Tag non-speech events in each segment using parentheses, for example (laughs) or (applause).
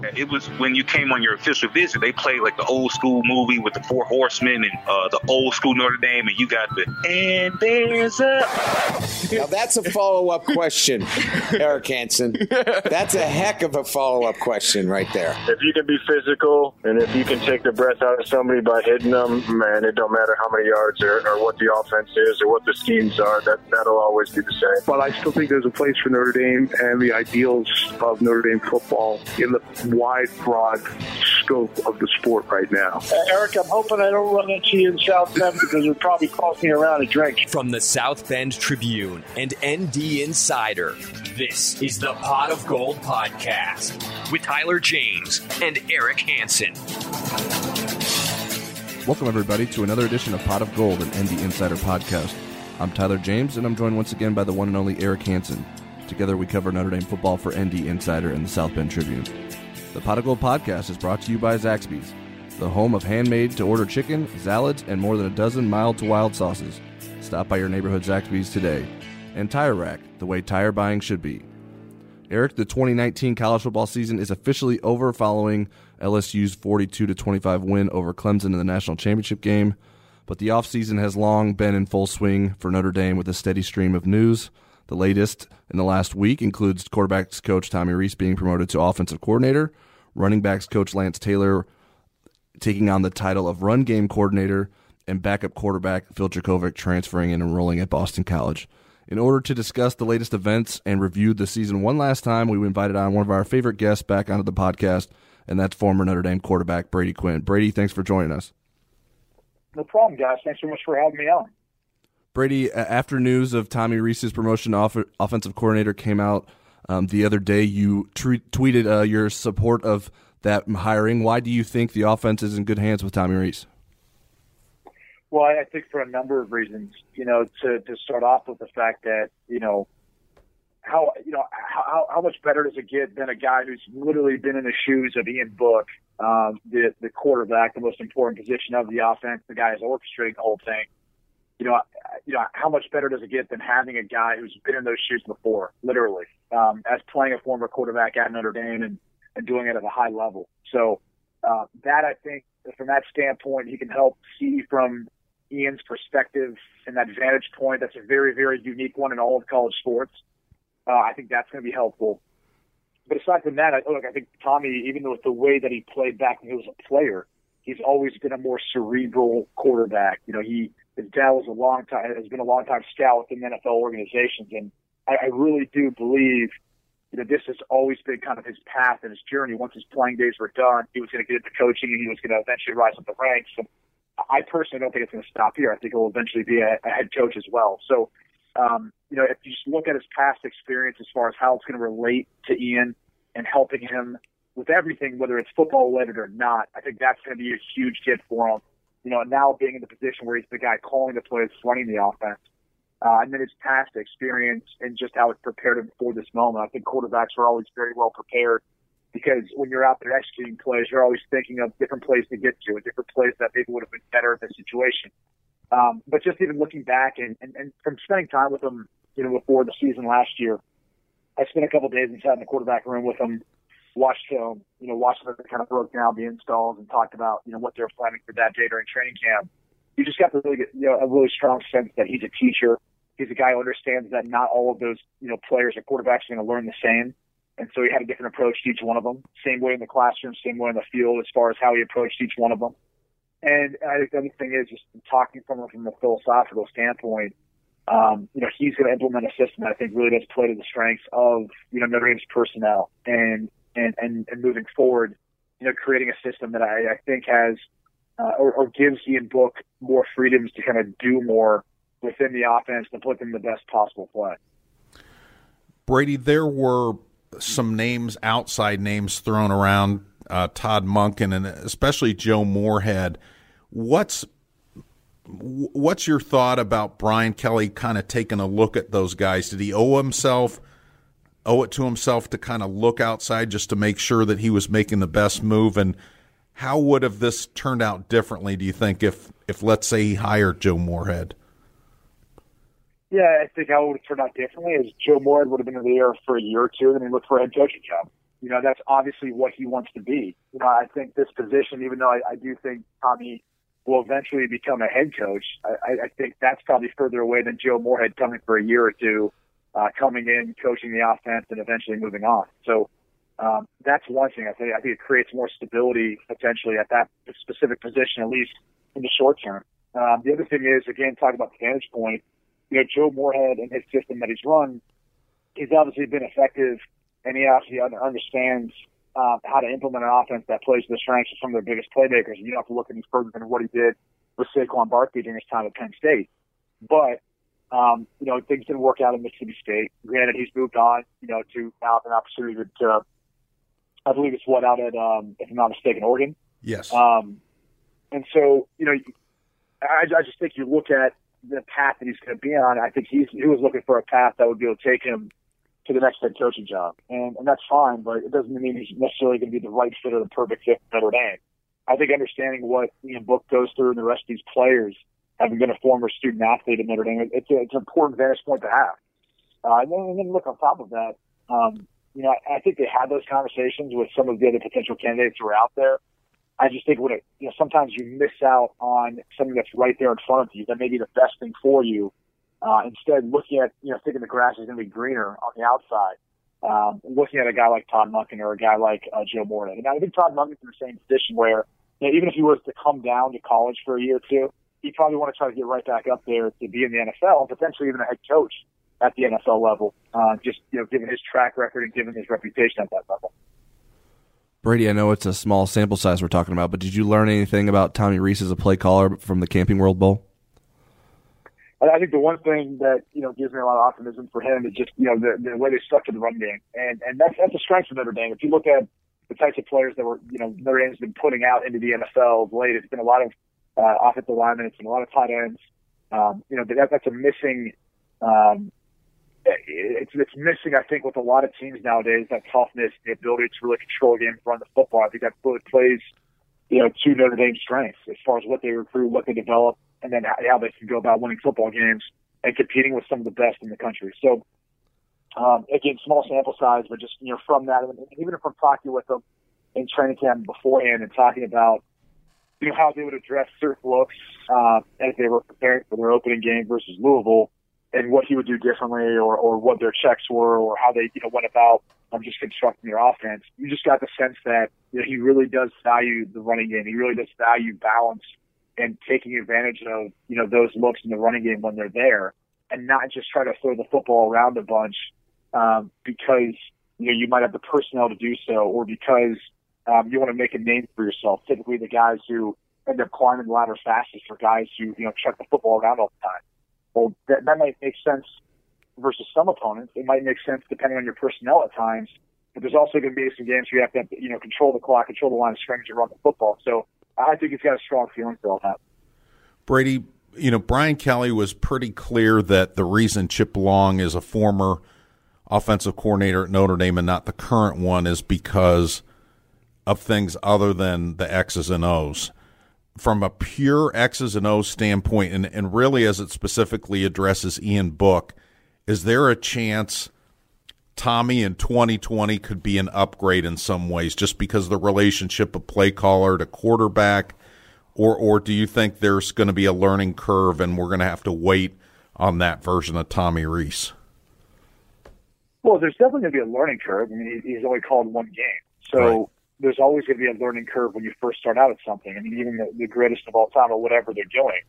It was when you came on your official visit. They played like the old school movie with the Four Horsemen and uh, the old school Notre Dame, and you got the and there's a. Now that's a follow up question, (laughs) Eric Hansen. That's a heck of a follow up question right there. If you can be physical and if you can take the breath out of somebody by hitting them, man, it don't matter how many yards or, or what the offense is or what the schemes are. That that'll always be the same. But I still think there's a place for Notre Dame and the ideals of Notre Dame football in the wide, broad scope of the sport right now. Uh, Eric, I'm hoping I don't run into you in South Bend because it probably cost me around a drink. From the South Bend Tribune and ND Insider, this is the Pot of Gold podcast with Tyler James and Eric Hansen. Welcome, everybody, to another edition of Pot of Gold, and ND Insider podcast. I'm Tyler James, and I'm joined once again by the one and only Eric Hansen. Together, we cover Notre Dame football for ND Insider and the South Bend Tribune. The Pot of Gold podcast is brought to you by Zaxby's, the home of handmade to order chicken, salads, and more than a dozen mild to wild sauces. Stop by your neighborhood Zaxby's today. And Tire Rack, the way tire buying should be. Eric, the 2019 college football season is officially over following LSU's 42 25 win over Clemson in the national championship game. But the offseason has long been in full swing for Notre Dame with a steady stream of news. The latest in the last week includes quarterbacks coach Tommy Rees being promoted to offensive coordinator, running backs coach Lance Taylor taking on the title of run game coordinator, and backup quarterback Phil Jurkovec transferring and enrolling at Boston College. In order to discuss the latest events and review the season one last time, we invited on one of our favorite guests back onto the podcast, and that's former Notre Dame quarterback Brady Quinn. Brady, thanks for joining us. No problem, guys. Thanks so much for having me on. Brady, after news of Tommy Rees's promotion off- offensive coordinator came out um, the other day, you t- tweeted uh, your support of that hiring. Why do you think the offense is in good hands with Tommy Rees? Well, I think for a number of reasons. You know, to to start off with the fact that you know how you know how how much better does it get than a guy who's literally been in the shoes of Ian Book, um, the the quarterback, the most important position of the offense, the guy who's orchestrating the whole thing. You know, you know how much better does it get than having a guy who's been in those shoes before, literally, um, as playing a former quarterback at Notre Dame and and doing it at a high level. So uh, that I think from that standpoint, he can help see from Ian's perspective and that vantage point. That's a very, very unique one in all of college sports. Uh, I think that's going to be helpful. But aside from that, I, look, I think Tommy, even though with the way that he played back when he was a player, he's always been a more cerebral quarterback. You know, he his dad was a long time has been a long time scout within NFL organizations, and I, I really do believe you know, this has always been kind of his path and his journey. Once his playing days were done, he was going to get into coaching and he was going to eventually rise up the ranks. And I personally don't think it's going to stop here. I think he'll eventually be a, a head coach as well. So, um, you know, if you just look at his past experience as far as how it's going to relate to Ian and helping him with everything, whether it's football related or not, I think that's going to be a huge hit for him. You know, now being in the position where he's the guy calling the plays, running the offense. Uh, and then his past experience and just how it prepared him for this moment. I think quarterbacks are always very well prepared because when you're out there executing plays, you're always thinking of different plays to get to, and different plays that maybe would have been better in this situation. Um, but just even looking back and, and, and from spending time with him, you know, before the season last year, I spent a couple of days inside in the quarterback room with him, watched film, you know, watched them kind of broke down the installs and talked about, you know, what they're planning for that day during training camp. You just got to really get, you know, a really strong sense that he's a teacher he's a guy who understands that not all of those you know players or quarterbacks are going to learn the same, and so he had a different approach to each one of them. Same way in the classroom, same way in the field, as far as how he approached each one of them. And I think the other thing is just talking from from a philosophical standpoint. Um, you know, he's going to implement a system that I think really does play to the strengths of you know Notre Dame's personnel and and and, and moving forward. You know, creating a system that I, I think has uh, or, or gives Ian Book more freedoms to kind of do more within the offense to put them the best possible play. Brady, there were some names, outside names thrown around uh, Todd Monken and especially Joe Moorhead. What's what's your thought about Brian Kelly kind of taking a look at those guys? Did he owe himself owe it to himself to kind of look outside just to make sure that he was making the best move? And how would have this turned out differently? Do you think if if let's say he hired Joe Moorhead? Yeah, I think how it would have turned out differently is Joe Moorhead would have been in the air for a year or two, and then he looked for a head coaching job. You know, that's obviously what he wants to be. You know, I think this position, even though I, I do think Tommy will eventually become a head coach, I, I think that's probably further away than Joe Moorhead coming for a year or two, uh, coming in, coaching the offense, and eventually moving on. So um, that's one thing. I think I think it creates more stability potentially at that specific position, at least in the short term. Um, the other thing is, again, talking about the vantage point you know, Joe Moorhead and his system that he's run, he's obviously been effective, and he obviously understands uh, how to implement an offense that plays to the strengths of some of their biggest playmakers. And you don't have to look any further than what he did with Saquon Barkley during his time at Penn State. But um, you know, things didn't work out in Mississippi State. Granted, he's moved on, you know, to now have an opportunity to, to I believe it's what out at, um, if I'm not mistaken, Oregon. Yes. Um, and so, you know, I, I just think you look at the path that he's going to be on, I think he's he was looking for a path that would be able to take him to the next head coaching job, and and that's fine, but it doesn't mean he's necessarily going to be the right fit or the perfect fit for Notre Dame. I think understanding what Ian Book goes through and the rest of these players, having been a former student athlete at Notre Dame, it's a, it's an important vantage point to have. Uh, and, then, and then look on top of that, um, you know, I, I think they had those conversations with some of the other potential candidates who are out there. I just think when it, you know, sometimes you miss out on something that's right there in front of you that may be the best thing for you. Uh, instead, looking at, you know, thinking the grass is going to be greener on the outside, um, looking at a guy like Todd Monken or a guy like uh, Joe Moorhead. And I think Todd Monken's in the same position where, you know, even if he was to come down to college for a year or two, he'd probably want to try to get right back up there to be in the NFL and potentially even a head coach at the NFL level, uh, just, you know, given his track record and given his reputation at that level. Brady, I know it's a small sample size we're talking about, but did you learn anything about Tommy Rees as a play caller from the Camping World Bowl? I think the one thing that you know gives me a lot of optimism for him is just you know the, the way they stuck to the run game, and and that's that's a strength of Notre Dame. If you look at the types of players that were you know Notre Dame's been putting out into the NFL of late, it's been a lot of uh, offensive linemen, it's a lot of tight ends. Um, you know that that's a missing um, it's it's missing, I think, with a lot of teams nowadays. That toughness, the ability to really control a game, run the football. I think that really plays, you know, to Notre Dame's strengths as far as what they recruit, what they develop, and then how they can go about winning football games and competing with some of the best in the country. So, um, again, small sample size, but just you know, from that, and even I'm talking with them in training camp beforehand and talking about you know how they would address certain looks uh, as they were preparing for their opening game versus Louisville and what he would do differently or, or what their checks were or how they, you know, went about um, just constructing their offense. You just got the sense that, you know, he really does value the running game. He really does value balance and taking advantage of, you know, those looks in the running game when they're there and not just try to throw the football around a bunch, um, because, you know, you might have the personnel to do so or because, um, you want to make a name for yourself. Typically the guys who end up climbing the ladder fastest are guys who, you know, chuck the football around all the time. Well, that, that might make sense versus some opponents. It might make sense depending on your personnel at times. But there's also going to be some games where you have to, you know, control the clock, control the line of scrimmage, and run the football. So I think he's got a strong feeling for all that. Brady, you know, Brian Kelly was pretty clear that the reason Chip Long is a former offensive coordinator at Notre Dame and not the current one is because of things other than the X's and O's from a pure X's and O's standpoint, and, and really as it specifically addresses Ian Book, is there a chance Tommy in 2020 could be an upgrade in some ways just because the relationship of play caller to quarterback? Or, or do you think there's going to be a learning curve and we're going to have to wait on that version of Tommy Rees? Well, there's definitely going to be a learning curve. I mean, he's only called one game. So right there's always going to be a learning curve when you first start out at something. I mean, even the, the greatest of all time or whatever they're doing,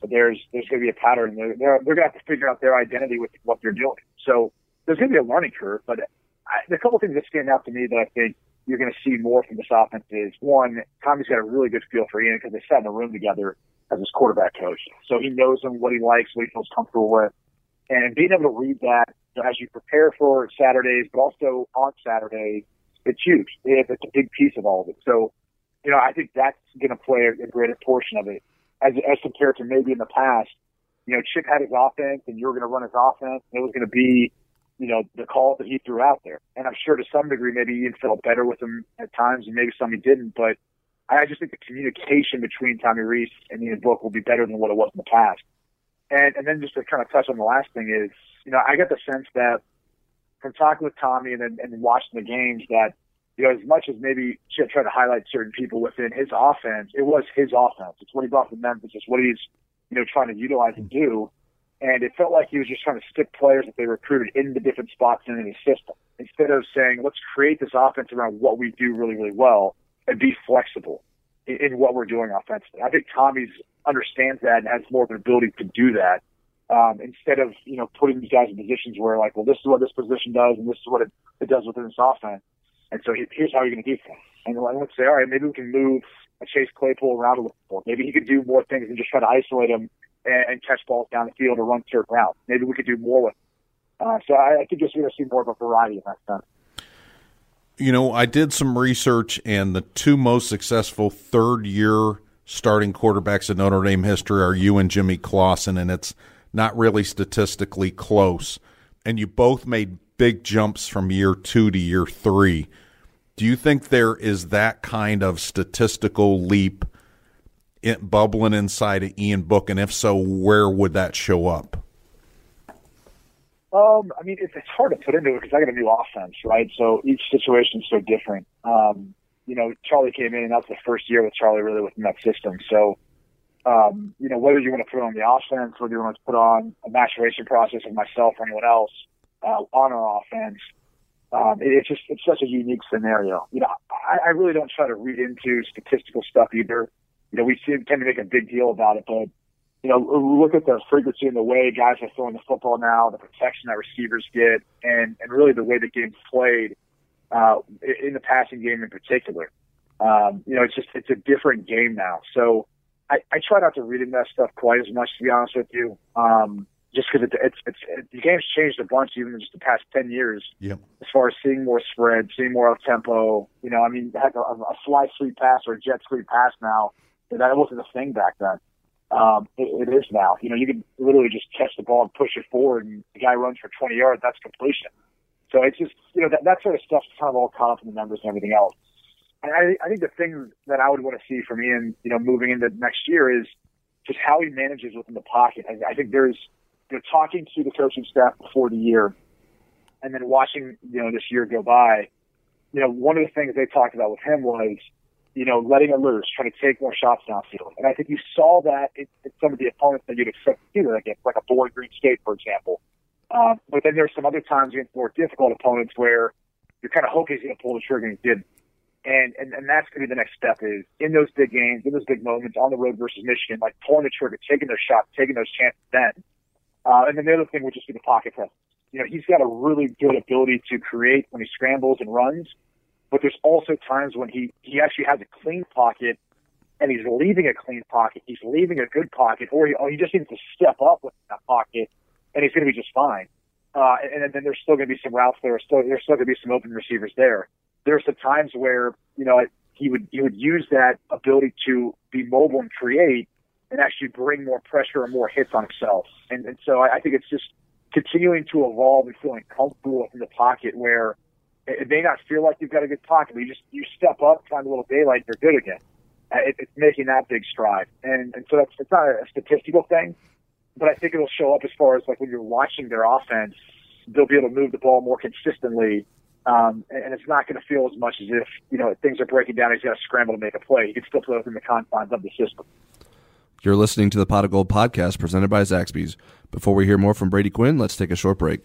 but there's there's going to be a pattern. They're they're, they're going to have to figure out their identity with what they're doing. So there's going to be a learning curve. But I, the couple things that stand out to me that I think you're going to see more from this offense is one, Tommy's got a really good feel for Ian because they sat in a room together as his quarterback coach. So he knows him, what he likes, what he feels comfortable with, and being able to read that as you prepare for Saturdays, but also on Saturday it's huge. It's a big piece of all of it. So, you know, I think that's going to play a, greater portion of it as as compared to maybe in the past. You know, Chip had his offense, and you were going to run his offense. And it was going to be, you know, the calls that he threw out there. And I'm sure to some degree, maybe Ian felt better with him at times, and maybe some he didn't. But I just think the communication between Tommy Rees and Ian Book will be better than what it was in the past. And and then just to kind of touch on the last thing is, you know, I get the sense that from talking with Tommy and then and watching the games that you know, as much as maybe Chip tried to highlight certain people within his offense, it was his offense. It's what he brought from Memphis. It's what he's, you know, trying to utilize and do. And it felt like he was just trying to stick players that they recruited into different spots in his system instead of saying, let's create this offense around what we do really, really well and be flexible in, in what we're doing offensively. I think Tommy's understands that and has more of an ability to do that. Um, instead of, you know, putting these guys in positions where like, well, this is what this position does and this is what it, it does within this offense and so here's how you're going to do things. And let's say, all right, maybe we can move a Chase Claypool around a little more. Maybe he could do more things than just try to isolate him and, and catch balls down the field or run certain routes. Maybe we could do more with. Him. Uh, so I, I think you're going to see more of a variety in that sense. You know, I did some research, and the two most successful third year starting quarterbacks in Notre Dame history are you and Jimmy Clausen, and it's not really statistically close. And you both made big jumps from year two to year three. Do you think there is that kind of statistical leap in, bubbling inside of Ian Book? And if so, where would that show up? Um, I mean, it's, it's hard to put into it because I got a new offense, right? So each situation is so different. Um, you know, Charlie came in, and that's the first year with Charlie really within that system. So, um, you know, whether you want to put on the offense, whether you want to put on a maturation process of myself or anyone else, uh, on our offense. Um, it, it's just it's such a unique scenario. You know, I, I really don't try to read into statistical stuff either. You know, we seem, tend to make a big deal about it, but you know, look at the frequency and the way guys are throwing the football now, the protection that receivers get, and and really the way the game's played uh, in the passing game in particular. Um, you know, it's just it's a different game now. So I, I try not to read into that stuff quite as much, to be honest with you. Um, just because it, it's it's it, the game's changed a bunch even in just the past ten years. Yep. As far as seeing more spread, seeing more up tempo, you know, I mean, heck, a, a fly sweep pass or a jet sweep pass now that wasn't a thing back then. Um, it, it is now. You know, you can literally just catch the ball and push it forward, and the guy runs for 20 yards. That's completion. So it's just you know that that sort of stuff's kind of all caught up in the numbers and everything else. And I, I think the thing that I would want to see from Ian, you know, moving into next year is just how he manages within the pocket. I, I think there's you know, talking to the coaching staff before the year and then watching, you know, this year go by, you know, one of the things they talked about with him was, you know, letting it loose, trying to take more shots downfield. And I think you saw that in, in some of the opponents that you'd expect to see that against, like a Bowling Green State, for example. Um, but then there's some other times against more difficult opponents where you're kind of hoping he's going to pull the trigger and he didn't. And, and, and that's going to be the next step is in those big games, in those big moments on the road versus Michigan, like pulling the trigger, taking those shots, taking those chances then uh, and then the other thing would just be the pocket presence. You know, he's got a really good ability to create when he scrambles and runs, but there's also times when he, he actually has a clean pocket and he's leaving a clean pocket. He's leaving a good pocket, or he, or he just needs to step up with that pocket, and he's going to be just fine. Uh, and, and then there's still going to be some routes there. Still, there's still going to be some open receivers there. There's some times where you know he would he would use that ability to be mobile and create, and actually bring more pressure and more hits on himself. And, and so I, I think it's just continuing to evolve and feeling comfortable in the pocket where it, may not feel like you've got a good pocket, but you just you step up, find a little daylight, you're good again. Uh, it, it's making that big stride, and and so that's it's not a statistical thing, but I think it'll show up as far as like when you're watching their offense, they'll be able to move the ball more consistently. Um, and it's not going to feel as much as if you know things are breaking down. He's got to scramble to make a play. He can still play within the confines of the system. You're listening to the Pot of Gold podcast presented by Zaxby's. Before we hear more from Brady Quinn, let's take a short break.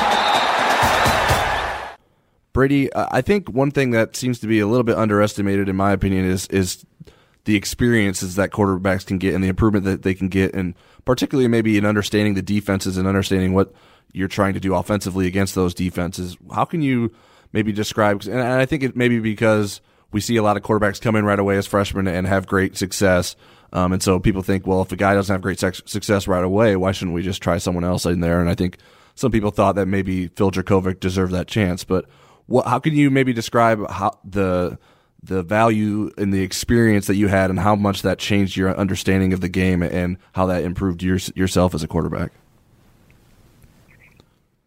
Brady, I think one thing that seems to be a little bit underestimated, in my opinion, is is the experiences that quarterbacks can get and the improvement that they can get, and particularly maybe in understanding the defenses and understanding what you're trying to do offensively against those defenses. How can you maybe describe? And I think it may be because we see a lot of quarterbacks come in right away as freshmen and have great success. Um, and so people think, well, if a guy doesn't have great success right away, why shouldn't we just try someone else in there? And I think some people thought that maybe Phil Jurkovec deserved that chance. But what, how can you maybe describe how the the value and the experience that you had and how much that changed your understanding of the game and how that improved your, yourself as a quarterback?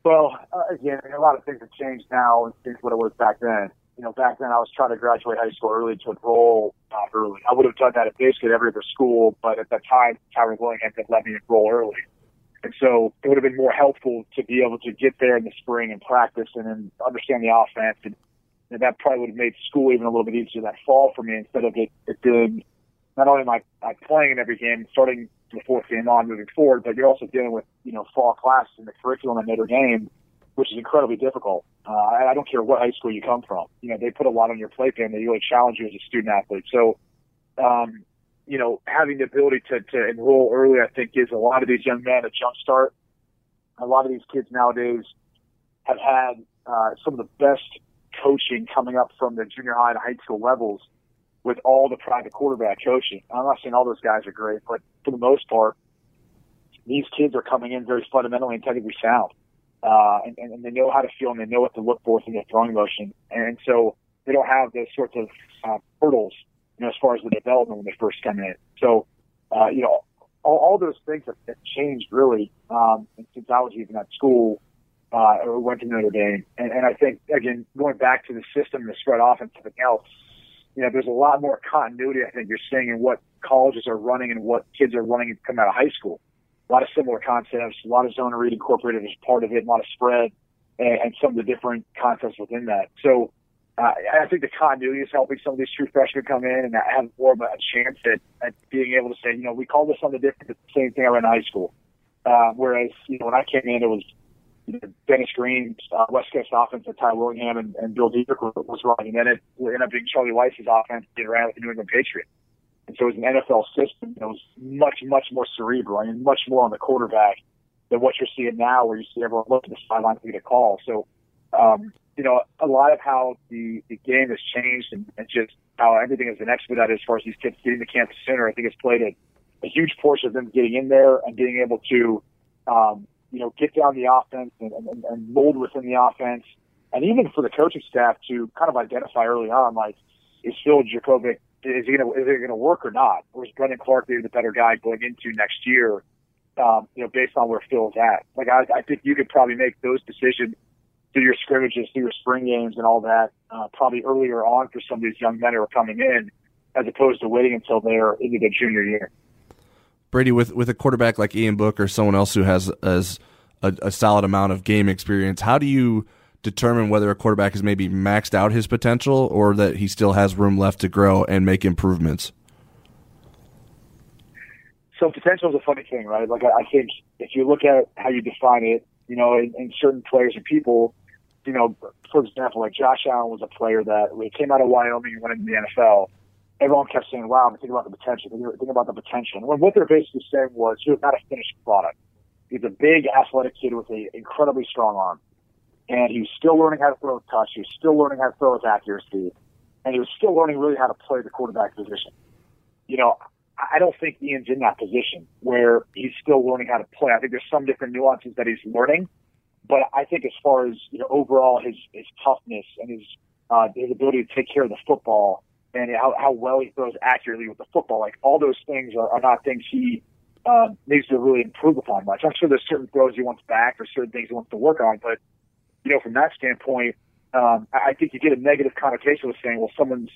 Well, uh, again, a lot of things have changed now since what it was back then you know, back then I was trying to graduate high school early to enroll uh, early. I would have done that at basically every other school, but at that time, Tyrone Willingham didn't let me enroll early. And so it would have been more helpful to be able to get there in the spring and practice and then understand the offense. And, and that probably would have made school even a little bit easier that fall for me instead of it, it not only my, my playing in every game, starting the fourth game on moving forward, but you're also dealing with, you know, fall classes and the curriculum at Notre Dame which is incredibly difficult. Uh, I don't care what high school you come from. You know, they put a lot on your plate and they really challenge you as a student athlete. So, um, you know, having the ability to, to enroll early, I think gives a lot of these young men a jump start. A lot of these kids nowadays have had, uh, some of the best coaching coming up from the junior high and high school levels with all the private quarterback coaching. I'm not saying all those guys are great, but for the most part, these kids are coming in very fundamentally and technically sound uh, and, and they know how to feel and they know what to look for in their throwing motion. And so they don't have those sorts of uh, hurdles, you know, as far as the development when they first come in. So, uh, you know, all, all those things have, have changed really um, since I was even at school uh, or went to Notre Dame. And, and I think, again, going back to the system, the spread offense, something else, you know, there's a lot more continuity I think you're seeing in what colleges are running and what kids are running coming out of high school a lot of similar concepts, a lot of zone read incorporated as part of it, a lot of spread, and, and some of the different concepts within that. So uh, I think the continuity is helping some of these true freshmen come in and have more of a chance at, at being able to say, you know, we call this something different, but the same thing I ran in high school. Uh, whereas, you know, when I came in, it was you know, Dennis Green, uh, West Coast offense that Ty Willingham and, and Bill Diedrick was running, and then it ended up being Charlie Weis's offense that ran with the New England Patriots. And so it was an NFL system that was much, much more cerebral and much more on the quarterback than what you're seeing now, where you see everyone look at the sideline to get a call. So, um, you know, a lot of how the, the game has changed and, and just how everything has been expedited as far as these kids getting to campus sooner, I think has played a, a huge portion of them getting in there and being able to, um, you know, get down the offense and, and, and mold within the offense. And even for the coaching staff to kind of identify early on, like, is Phil Jurkovec is he gonna is it gonna work or not? Or is Brendon Clark maybe the better guy going into next year? Um, you know, based on where Phil's at. Like I, I think you could probably make those decisions through your scrimmages, through your spring games, and all that. Uh, probably earlier on for some of these young men who are coming in, as opposed to waiting until they're into their junior year. Brady, with with a quarterback like Ian Book or someone else who has as a, a solid amount of game experience, how do you determine whether a quarterback has maybe maxed out his potential or that he still has room left to grow and make improvements? So potential is a funny thing, right? Like I think if you look at how you define it, you know, in, in certain players and people, you know, for example, like Josh Allen was a player that when he came out of Wyoming and went into the NFL, everyone kept saying, "Wow, think about the potential. Think about the potential." And what they're basically saying was, was not a finished product. He's a big, athletic kid with an incredibly strong arm and he was still learning how to throw a touch. He was still learning how to throw with accuracy, and he was still learning really how to play the quarterback position. You know, I don't think Ian's in that position where he's still learning how to play. I think there's some different nuances that he's learning, but I think as far as you know, overall his his toughness and his uh, his ability to take care of the football and how how well he throws accurately with the football, like all those things are, are not things he uh, needs to really improve upon much. I'm sure there's certain throws he wants back or certain things he wants to work on, but you know, from that standpoint, um, I think you get a negative connotation with saying, well, someone's,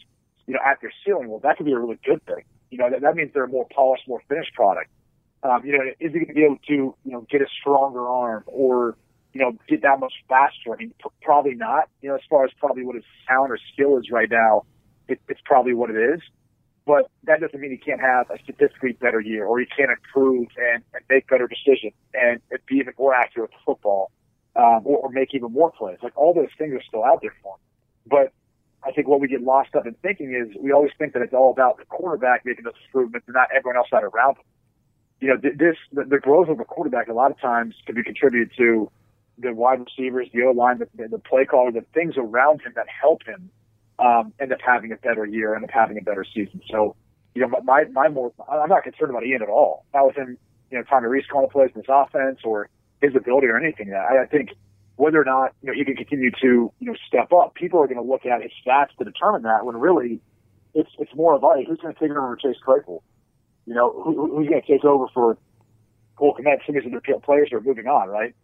you know, at their ceiling. Well, that could be a really good thing. You know, that, that means they're a more polished, more finished product. Um, you know, is he going to be able to, you know, get a stronger arm or, you know, get that much faster? I mean, p- probably not. You know, as far as probably what his talent or skill is right now, it, it's probably what it is. But that doesn't mean he can't have a statistically better year or he can't improve and, and make better decisions and, and be even more accurate with football um, or, or make even more plays. Like all those things are still out there for him. But I think what we get lost up in thinking is we always think that it's all about the quarterback making those improvements and not everyone else out around him. You know, this the, the growth of a quarterback a lot of times can be contributed to the wide receivers, the O line, the, the play caller, the things around him that help him um, end up having a better year, end up having a better season. So, you know, my my more I'm not concerned about Ian at all. Not with him, you know, Tommy Rees calling plays in his offense or his ability or anything. I, I think whether or not you know he can continue to you know step up, people are going to look at his stats to determine that. When really, it's it's more of like who's going to take over Chase Claypool. You know, who, who's going to take over for Cole Kmet? Some of these other players are moving on, right?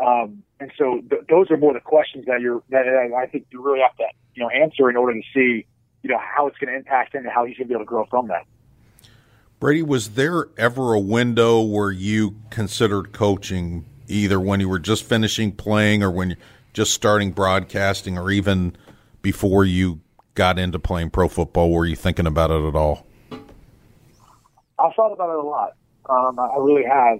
Um, and so th- those are more the questions that you're that I think you really have to you know answer in order to see you know how it's going to impact him and how he's going to be able to grow from that. Brady, was there ever a window where you considered coaching, either when you were just finishing playing or when you're just starting broadcasting, or even before you got into playing pro football? Were you thinking about it at all? I've thought about it a lot. Um, I really have.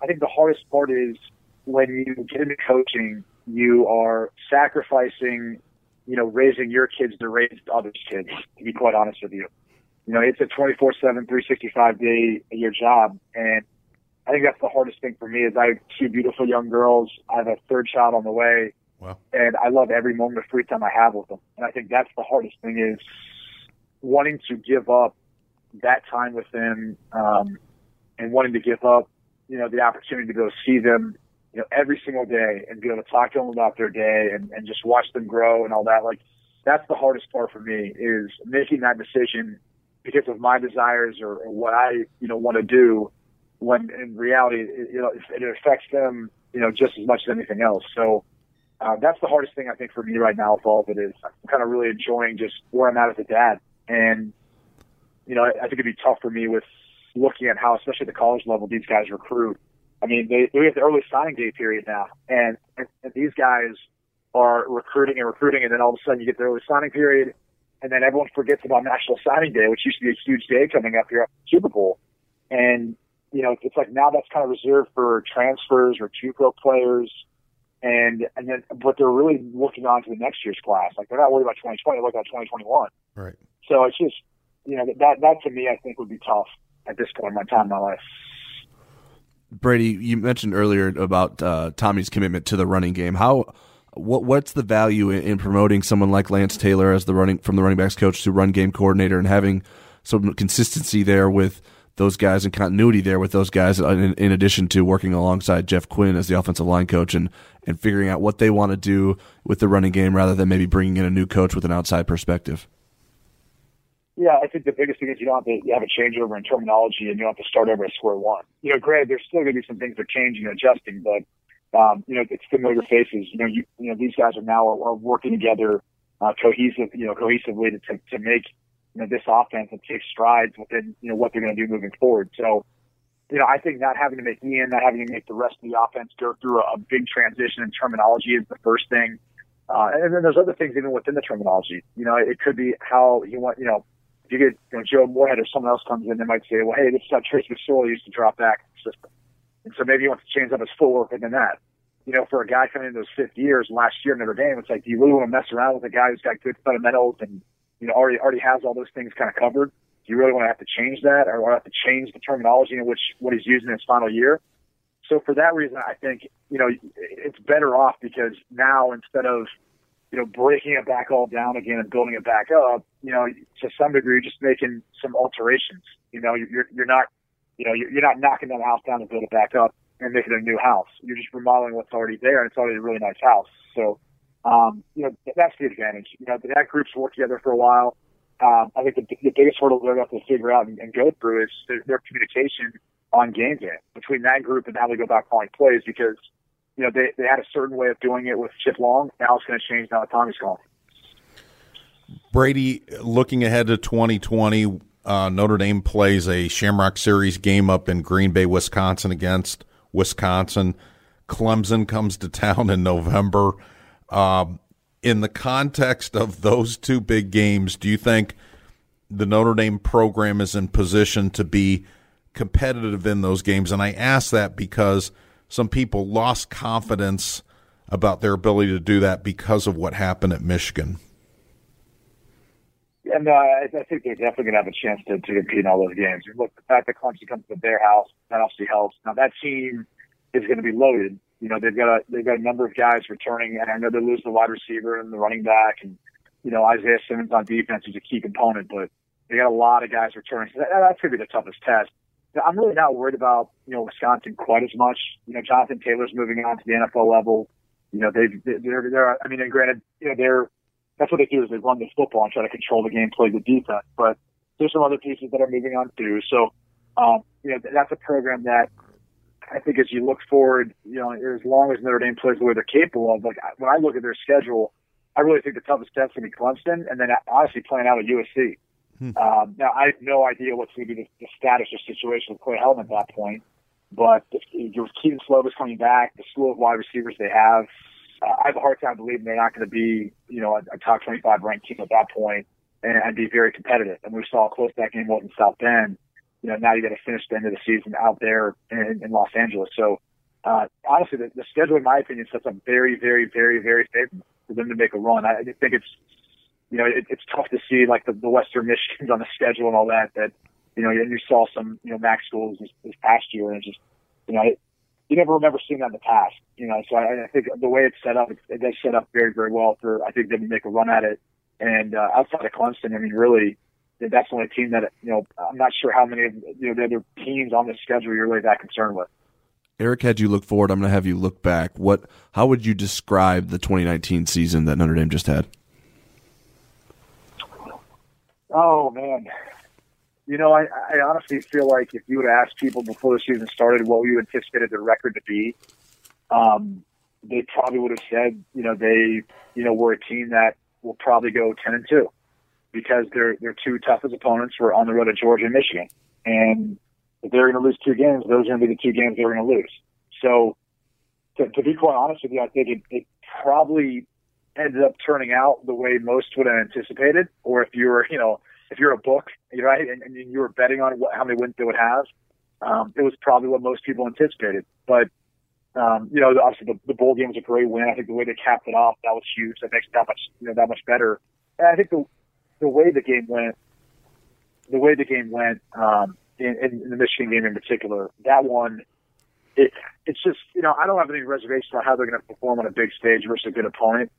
I think the hardest part is when you get into coaching, you are sacrificing, you know, raising your kids to raise others' kids, to be quite honest with you. You know, it's a 24 7, 365 day a year job. And I think that's the hardest thing for me is I have two beautiful young girls. I have a third child on the way. Wow. And I love every moment of free time I have with them. And I think that's the hardest thing is wanting to give up that time with them, um, and wanting to give up, you know, the opportunity to go see them you know, every single day and be able to talk to them about their day and, and just watch them grow and all that. Like, that's the hardest part for me is making that decision because of my desires or, or what I, you know, want to do when in reality, it, you know, it, it affects them, you know, just as much as anything else. So, uh, that's the hardest thing I think for me right now with all of it is I'm kind of really enjoying just where I'm at as a dad. And, you know, I, I think it'd be tough for me with looking at how, especially at the college level, these guys recruit I mean, they, we have the early signing day period now, and, and, and these guys are recruiting and recruiting, and then all of a sudden you get the early signing period, and then everyone forgets about National Signing Day, which used to be a huge day coming up here after the Super Bowl. And, you know, it's like now that's kind of reserved for transfers or JUCO players. And, and then, but they're really looking on to the next year's class. Like they're not worried about 2020, they're looking at 2021. Right. So it's just, you know, that, that to me, I think would be tough at this point in my time in my life. Brady, you mentioned earlier about uh, Tommy's commitment to the running game. How what what's the value in, in, promoting someone like Lance Taylor as the running from the running backs coach to run game coordinator and having some consistency there with those guys and continuity there with those guys in, in addition to working alongside Jeff Quinn as the offensive line coach and and figuring out what they want to do with the running game rather than maybe bringing in a new coach with an outside perspective. Yeah, I think the biggest thing is you don't have to you have a changeover in terminology and you don't have to start over at square one. You know, granted, there's still going to be some things that are changing and adjusting, but um, you know, it's familiar faces. You know, you, you know, these guys are now are, are working together, uh, cohesive, you know, cohesively to, to, to make, you know, this offense and take strides within, you know, what they're going to do moving forward. So, you know, I think not having to make Ian, not having to make the rest of the offense go through a, a big transition in terminology is the first thing. Uh, and then there's other things even within the terminology. You know, it could be how you want, you know, you get you know, Joe Moorhead or someone else comes in, they might say, well, hey, this is how Trace McSorley used to drop back in the system. And so maybe he wants to change up his footwork and then that. You know, for a guy coming into his fifth years last year in Notre Dame, it's like, do you really want to mess around with a guy who's got good fundamentals and, you know, already, already has all those things kind of covered? Do you really want to have to change that or want to have to change the terminology in which what he's using in his final year? So for that reason, I think, you know, it's better off because now instead of, you know, breaking it back all down again and building it back up, you know, to some degree, just making some alterations. You know, you're you're not, you know, you're not knocking that house down to build it back up and making a new house. You're just remodeling what's already there, and it's already a really nice house. So, um, you know, that's the advantage. You know, that group's worked together for a while. Um, I think the, the biggest hurdle they're going to have to figure out and, and go through is their, their communication on game day between that group and how they go about calling plays because you know, they, they had a certain way of doing it with Chip Long. Now it's going to change now Tommy's gone. Brady, looking ahead to 2020, uh, Notre Dame plays a Shamrock Series game up in Green Bay, Wisconsin against Wisconsin. Clemson comes to town in November. Um, in the context of those two big games, do you think the Notre Dame program is in position to be competitive in those games? And I ask that because – some people lost confidence about their ability to do that because of what happened at Michigan. and uh, I, think they're definitely going to have a chance to, to compete in all those games. Look, the fact that Clemson comes to their house, that obviously helps. Now that team is going to be loaded. You know, they've got a they've got a number of guys returning, and I know they lose the wide receiver and the running back, and you know Isaiah Simmons on defense is a key component, but they got a lot of guys returning. So that, that's going to be the toughest test. I'm really not worried about you know Wisconsin quite as much. You know, Jonathan Taylor's moving on to the NFL level. You know, they've they're they're I mean, and granted, you know, they're that's what they do is they run the football and try to control the game, play the defense. But there's some other pieces that are moving on too. So, um, you know, that's a program that I think as you look forward, you know, as long as Notre Dame plays the way they're capable of, like when I look at their schedule, I really think the toughest test going to be Clemson, and then honestly playing out at USC. Hmm. Um, now I have no idea what's going to be the, the status or situation of Clay Helton at that point, but if Kedon Slovis coming back, the slew of wide receivers they have, uh, I have a hard time believing they're not going to be, you know, a, a top 25 ranked team at that point and, and be very competitive. And we saw how close that game was in South Bend. You know, now you got to finish the end of the season out there in, in Los Angeles. So, uh, honestly, the, the schedule, in my opinion, sets up very, very, very, very favorable for them to make a run. I think it's, you know, it, it's tough to see like the, the Western Michigans on the schedule and all that. That, you know, and you saw some, you know, MAC schools this, this past year, and just, you know, it, you never remember seeing that in the past. You know, so I, I think the way it's set up, it, it does set up very, very well for I think them to make a run at it. And uh, outside of Clemson, I mean, really, that's the only team that you know. I'm not sure how many of you know the other teams on the schedule you're really that concerned with. Eric, had you look forward, I'm going to have you look back. What? How would you describe the 2019 season that Notre Dame just had? Oh man, you know, I, I honestly feel like if you would ask people before the season started what you anticipated their record to be, um, they probably would have said, you know, they, you know, were a team that will probably go ten and two because their their two toughest opponents were on the road at Georgia and Michigan, and if they're going to lose two games, those are going to be the two games they're going to lose. So, to, to be quite honest with you, I think it, it probably ended up turning out the way most would have anticipated, or if you were, you know, if you're a book, right, and, and you were betting on what, how many wins they would have, um, it was probably what most people anticipated. But um, you know, obviously the, the bowl game was a great win. I think the way they capped it off that was huge. That makes it that much, you know, that much better. And I think the the way the game went, the way the game went um, in, in the Michigan game in particular, that one, it it's just you know I don't have any reservations on how they're going to perform on a big stage versus a good opponent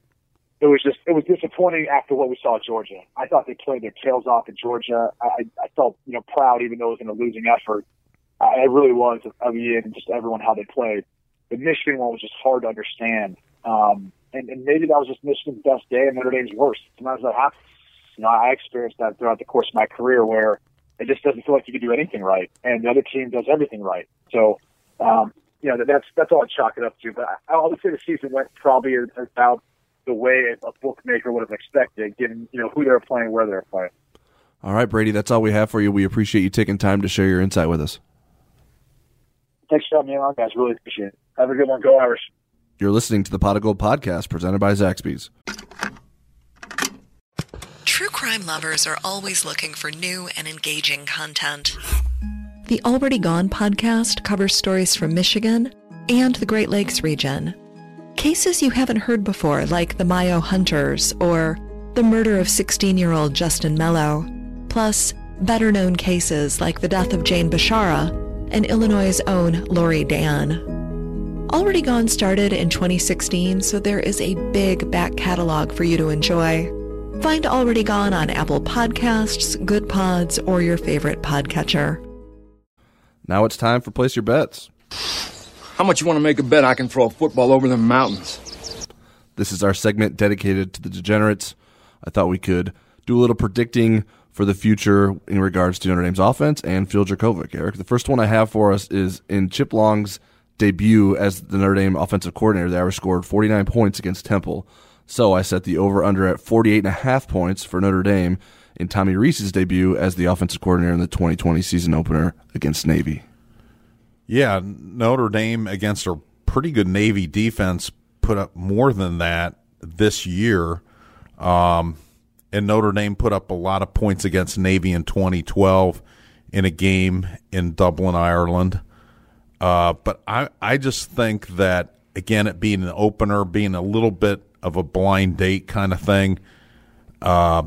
it was just it was disappointing after what we saw at Georgia. I thought they played their tails off at Georgia. I, I felt you know proud even though it was in a losing effort. I really was of Ian and just everyone how they played. The Michigan one was just hard to understand, um, and, and maybe that was just Michigan's best day and Notre Dame's worst. Sometimes that happens. You know, I experienced that throughout the course of my career where it just doesn't feel like you can do anything right, and the other team does everything right. So, um, you know, that's that's all I chalk it up to. But I, I would say the season went probably about the way a bookmaker would have expected, given you know who they're playing, where they're playing. All right, Brady, that's all we have for you. We appreciate you taking time to share your insight with us. Thanks for having me on, guys. Really appreciate it. Have a good one. Go Irish. You're listening to the Pot of Gold podcast presented by Zaxby's. True crime lovers are always looking for new and engaging content. The Already Gone podcast covers stories from Michigan and the Great Lakes region Cases you haven't heard before, like the Mayo Hunters or the murder of 16 year old Justin Mello, plus better known cases like the death of Jane Bashara and Illinois' own Lori Dan. Already Gone started in 2016, so there is a big back catalog for you to enjoy. Find Already Gone on Apple Podcasts, Goodpods, or your favorite podcatcher. Now it's time for Place Your Bets. How much you want to make a bet I can throw a football over the mountains? This is our segment dedicated to the degenerates. I thought we could do a little predicting for the future in regards to Notre Dame's offense and Phil Jurkovec. Eric, the first one I have for us is in Chip Long's debut as the Notre Dame offensive coordinator. They scored 49 points against Temple. So I set the over under at 48 and a half points for Notre Dame in Tommy Rees's debut as the offensive coordinator in the 2020 season opener against Navy. Yeah, Notre Dame against a pretty good Navy defense put up more than that this year. Um, and Notre Dame put up a lot of points against Navy in 2012 in a game in Dublin, Ireland. Uh, but I, I just think that, again, it being an opener, being a little bit of a blind date kind of thing, uh,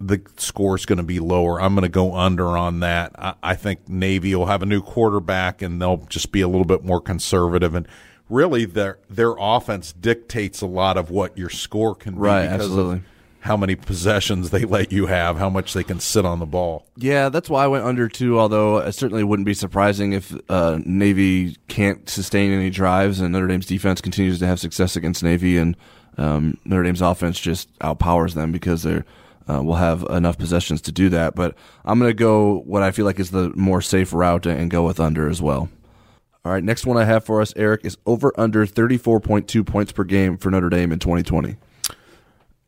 the score is going to be lower. I'm going to go under on that. I, I think Navy will have a new quarterback, and they'll just be a little bit more conservative. And really, their their offense dictates a lot of what your score can be. Right, absolutely. How many possessions they let you have, how much they can sit on the ball. Yeah, that's why I went under too. Although it certainly wouldn't be surprising if uh, Navy can't sustain any drives and Notre Dame's defense continues to have success against Navy, and um, Notre Dame's offense just outpowers them because they're uh, will have enough possessions to do that. But I'm going to go what I feel like is the more safe route and go with under as well. All right, next one I have for us, Eric, is over under 34.2 points per game for Notre Dame in 2020.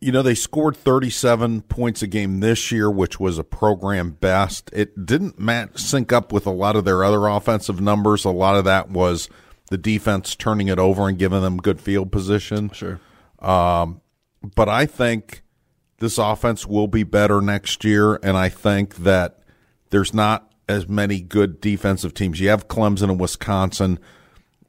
You know, they scored 37 points a game this year, which was a program best. It didn't match, sync up with a lot of their other offensive numbers. A lot of that was the defense turning it over and giving them good field position. Sure. Um, but I think this offense will be better next year, and I think that there's not as many good defensive teams. You have Clemson and Wisconsin,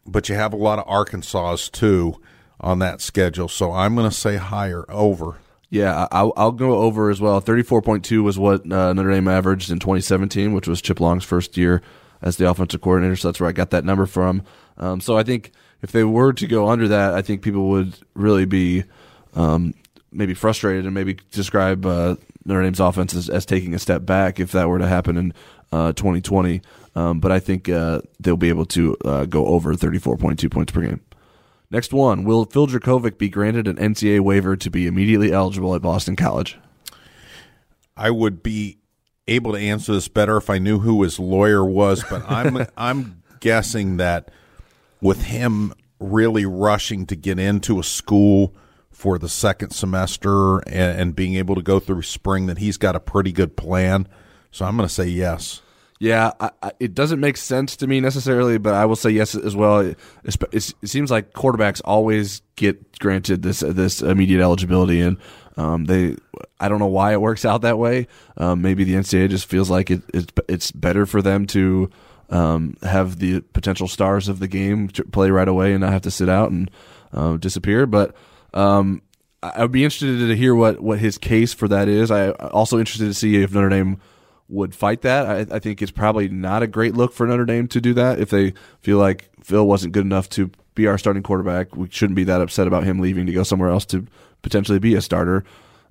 but you have a lot of Arkansas too on that schedule. So I'm going to say higher over. Yeah, I'll, I'll go over as well. 34.2 was what uh, Notre Dame averaged in 2017, which was Chip Long's first year as the offensive coordinator. So that's where I got that number from. Um, so I think if they were to go under that, I think people would really be um, maybe frustrated and maybe describe uh, Notre Dame's offense as, as, taking a step back if that were to happen in uh, 2020. Um, but I think uh, they'll be able to uh, go over 34.2 points per game. Next one. Will Phil Jurkovec be granted an NCAA waiver to be immediately eligible at Boston College? I would be able to answer this better if I knew who his lawyer was, but I'm (laughs) I'm guessing that with him really rushing to get into a school for the second semester and, and being able to go through spring, that he's got a pretty good plan. So I'm going to say yes. Yeah, I, I, it doesn't make sense to me necessarily, but I will say yes as well. It, it, seems like quarterbacks always get granted this this immediate eligibility, and um, they I don't know why it works out that way. Um, maybe the NCAA just feels like it, it's it's better for them to um, have the potential stars of the game play right away and not have to sit out and uh, disappear. But um, I would be interested to hear what what his case for that is. I also interested to see if Notre Dame would fight that. I, I, think it's probably not a great look for Notre Dame to do that. If they feel like Phil wasn't good enough to be our starting quarterback, we shouldn't be that upset about him leaving to go somewhere else to potentially be a starter.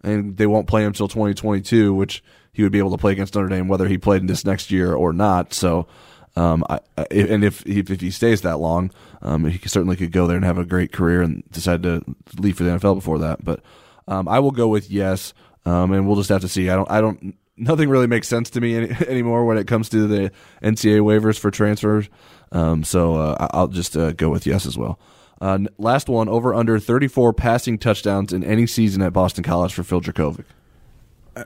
And they won't play him until 2022, which he would be able to play against Notre Dame whether he played in this next year or not. So, um, I, and if, if if he stays that long, um, he certainly could go there and have a great career and decide to leave for the NFL before that. But um, I will go with yes. Um, and we'll just have to see. I don't. I don't nothing really makes sense to me any, (laughs) anymore when it comes to the NCAA waivers for transfers. Um, so uh, I'll just uh, go with yes as well. Uh, last one over under 34 passing touchdowns in any season at Boston College for Phil Jurkovec. Uh,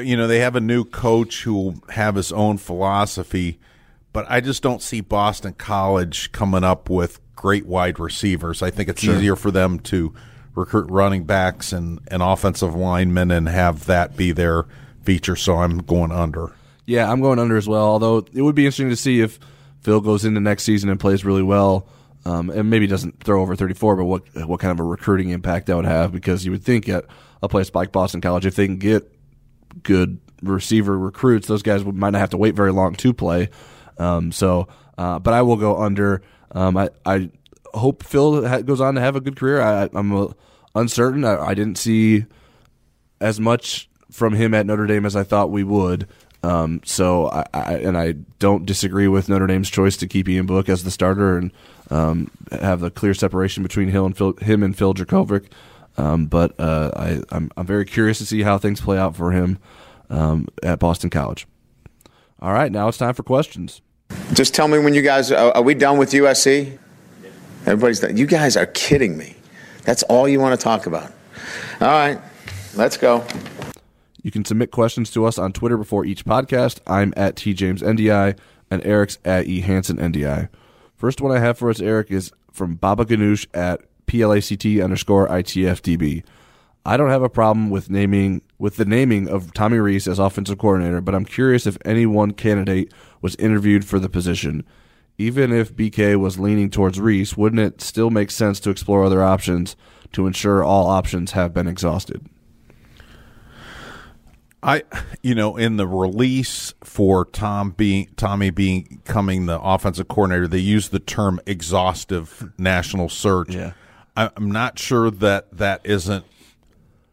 you know, they have a new coach who will have his own philosophy, but I just don't see Boston College coming up with great wide receivers. I think it's sure. easier for them to recruit running backs and, and offensive linemen and have that be their – feature, so I'm going under. Yeah, I'm going under as well. Although it would be interesting to see if Phil goes into next season and plays really well, um, and maybe doesn't throw over 34, but what what kind of a recruiting impact that would have? Because you would think at a place like Boston College, if they can get good receiver recruits, those guys might not have to wait very long to play. Um, so, uh, but I will go under. Um, I, I hope Phil ha- goes on to have a good career. I, am uncertain. I, I, didn't see as much from him at Notre Dame as I thought we would. Um, so I, I, and I don't disagree with Notre Dame's choice to keep Ian Book as the starter and um, have the clear separation between him and Phil, him and Phil Jurkovec. Um, but uh, I, am I'm, I'm very curious to see how things play out for him um, at Boston College. All right, now it's time for questions. Just tell me when you guys are, are we done with USC? Everybody's done. You guys are kidding me. That's all you want to talk about. All right, let's go. You can submit questions to us on Twitter before each podcast. I'm at TJamesNDI and Eric's at EHansenNDI. First one I have for us, Eric, is from Baba Ganoush at PLACT underscore ITFDB. I don't have a problem with naming with the naming of Tommy Rees as offensive coordinator, but I'm curious if any one candidate was interviewed for the position. Even if BK was leaning towards Rees, wouldn't it still make sense to explore other options to ensure all options have been exhausted? I, you know, in the release for Tom being Tommy being becoming the offensive coordinator, they used the term exhaustive national search. Yeah. I'm not sure that that isn't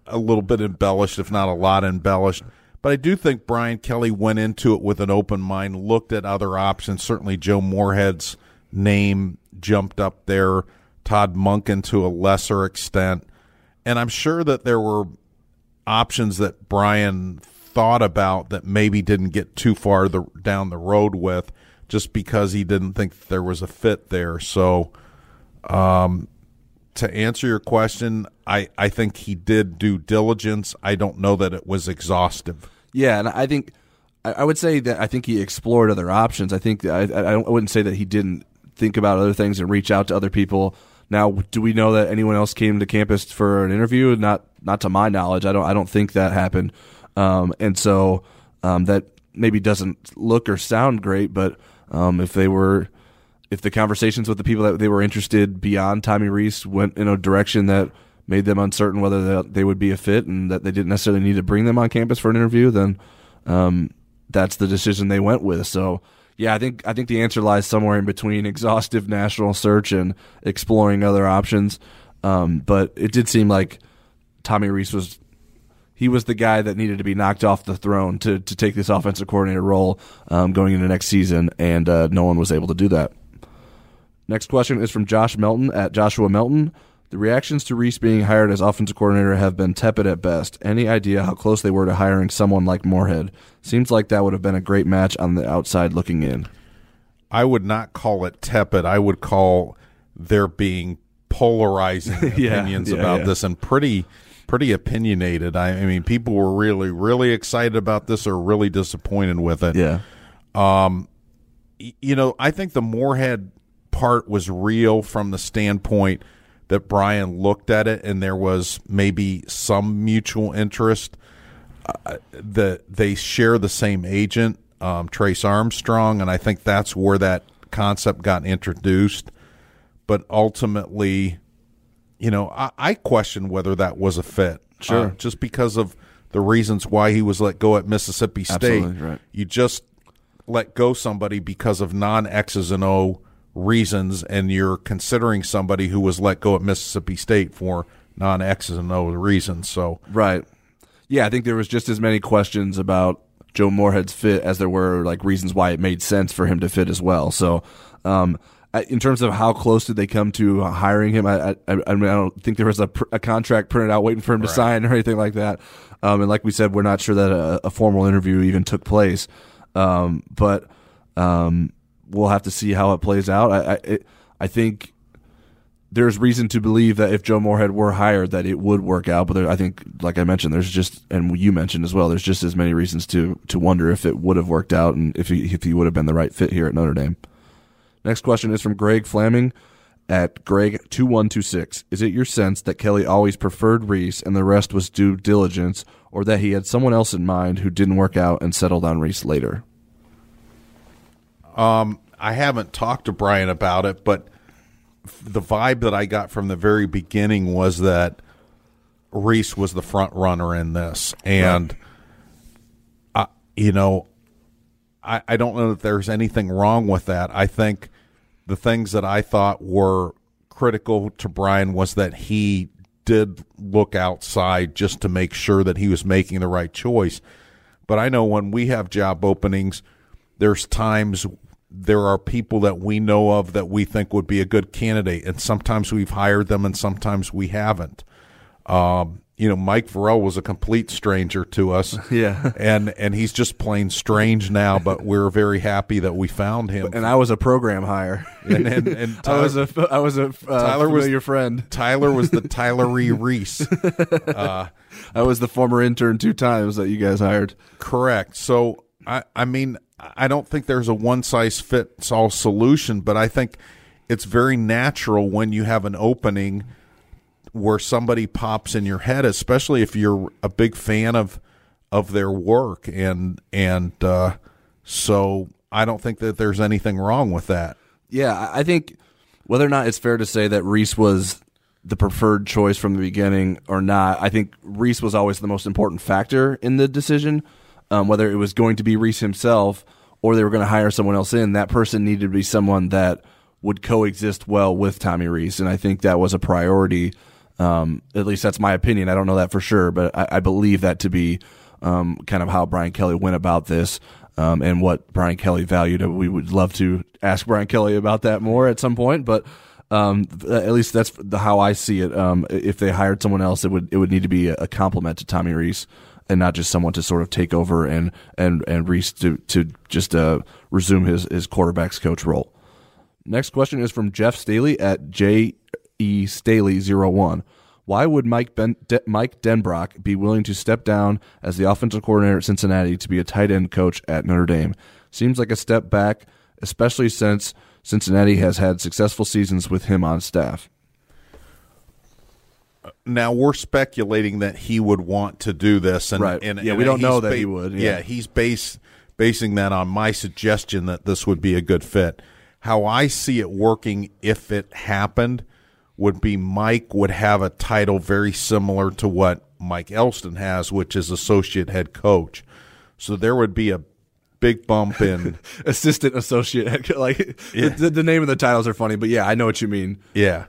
a little bit embellished, if not a lot embellished. But I do think Brian Kelly went into it with an open mind, looked at other options. Certainly, Joe Moorhead's name jumped up there, Todd Monken to a lesser extent. And I'm sure that there were options that Brian thought about that maybe didn't get too far the, down the road with just because he didn't think there was a fit there. So, um, to answer your question, I, I think he did due diligence. I don't know that it was exhaustive. Yeah, and I think I, would say that I think he explored other options. I think I, I, I wouldn't say that he didn't think about other things and reach out to other people. Now, do we know that anyone else came to campus for an interview? Not not to my knowledge. I don't I don't think that happened. Um, and so um, that maybe doesn't look or sound great, but um, if they were if the conversations with the people that they were interested beyond Tommy Rees went in a direction that made them uncertain whether they, would be a fit and that they didn't necessarily need to bring them on campus for an interview, then um, that's the decision they went with. So yeah, I think I think the answer lies somewhere in between exhaustive national search and exploring other options. Um, but it did seem like Tommy Rees was he was the guy that needed to be knocked off the throne to to take this offensive coordinator role um, going into next season, and uh, no one was able to do that. Next question is from Josh Melton at Joshua Melton. The reactions to Rees being hired as offensive coordinator have been tepid at best. Any idea how close they were to hiring someone like Moorhead? Seems like that would have been a great match on the outside looking in. I would not call it tepid. I would call there being polarizing (laughs) Yeah, opinions yeah, about yeah. this and pretty pretty opinionated. I, I mean, people were really really excited about this or really disappointed with it. Yeah. Um, you know, I think the Moorhead part was real from the standpoint that Brian looked at it and there was maybe some mutual interest. Uh, that they share the same agent, um, Trace Armstrong, and I think that's where that concept got introduced. But ultimately, you know, I, I question whether that was a fit. Sure. Uh, just because of the reasons why he was let go at Mississippi State. Absolutely, right. You just let go somebody because of non X's and O reasons, and you're considering somebody who was let go at Mississippi State for non X's and O reasons. So Right. Yeah, I think there was just as many questions about Joe Moorhead's fit as there were like reasons why it made sense for him to fit as well. So, um, in terms of how close did they come to hiring him, I, I, I mean, I don't think there was a, pr- a contract printed out waiting for him to sign or anything like that. Um, and like we said, we're not sure that a, a formal interview even took place. Um, but um, we'll have to see how it plays out. I, I, it, I think there's reason to believe that if Joe Moorhead were hired, that it would work out. But there, I think, like I mentioned, there's just, and you mentioned as well, there's just as many reasons to to wonder if it would have worked out and if he if he would have been the right fit here at Notre Dame. Next question is from Greg Flaming at Greg two one two six. Is it your sense that Kelly always preferred Rees and the rest was due diligence, or that he had someone else in mind who didn't work out and settled on Rees later? Um, I haven't talked to Brian about it, but the vibe that I got from the very beginning was that Rees was the front runner in this, and I, you know, I, I don't know that there's anything wrong with that. I think the things that I thought were critical to Brian was that he did look outside just to make sure that he was making the right choice. But I know when we have job openings, there's times there are people that we know of that we think would be a good candidate, and sometimes we've hired them, and sometimes we haven't. Um, you know, Mike Varell was a complete stranger to us, (laughs) Yeah. and and he's just plain strange now. But we're very happy that we found him. And I was a program hire. And, and, and (laughs) I was a I was a uh, Tyler was your friend. Tyler was the (laughs) Tyler E. Reese. Uh, I was the former intern two times that you guys hired. Correct. So I, I mean, I don't think there's a one size fits all solution, but I think it's very natural when you have an opening where somebody pops in your head, especially if you're a big fan of of their work, and and uh, so I don't think that there's anything wrong with that. Yeah, I I think whether or not it's fair to say that Rees was the preferred choice from the beginning or not. I think Rees was always the most important factor in the decision, um, whether it was going to be Rees himself or they were going to hire someone else in. That person needed to be someone that would coexist well with Tommy Rees, and I think that was a priority. Um, at least that's my opinion. I don't know that for sure, but I, I believe that to be um, kind of how Brian Kelly went about this. Um, and what Brian Kelly valued. We would love to ask Brian Kelly about that more at some point, but um, at least that's the, how I see it. Um, if they hired someone else, it would it would need to be a, a compliment to Tommy Rees and not just someone to sort of take over and and and Rees to to just uh, resume his his quarterbacks coach role. Next question is from Jeff Staley at J E Staley 01. Why would Mike ben, De, Mike Denbrock be willing to step down as the offensive coordinator at Cincinnati to be a tight end coach at Notre Dame? Seems like a step back, especially since Cincinnati has had successful seasons with him on staff. Now we're speculating that he would want to do this, and, right? and yeah, and we don't know that ba- he would. Yeah, Yeah, he's base basing that on my suggestion that this would be a good fit. How I see it working, if it happened, would be Mike would have a title very similar to what Mike Elston has, which is associate head coach. So there would be a big bump (laughs) in assistant associate. head Like Yeah. the, the name of the titles are funny, but yeah, I know what you mean. Yeah,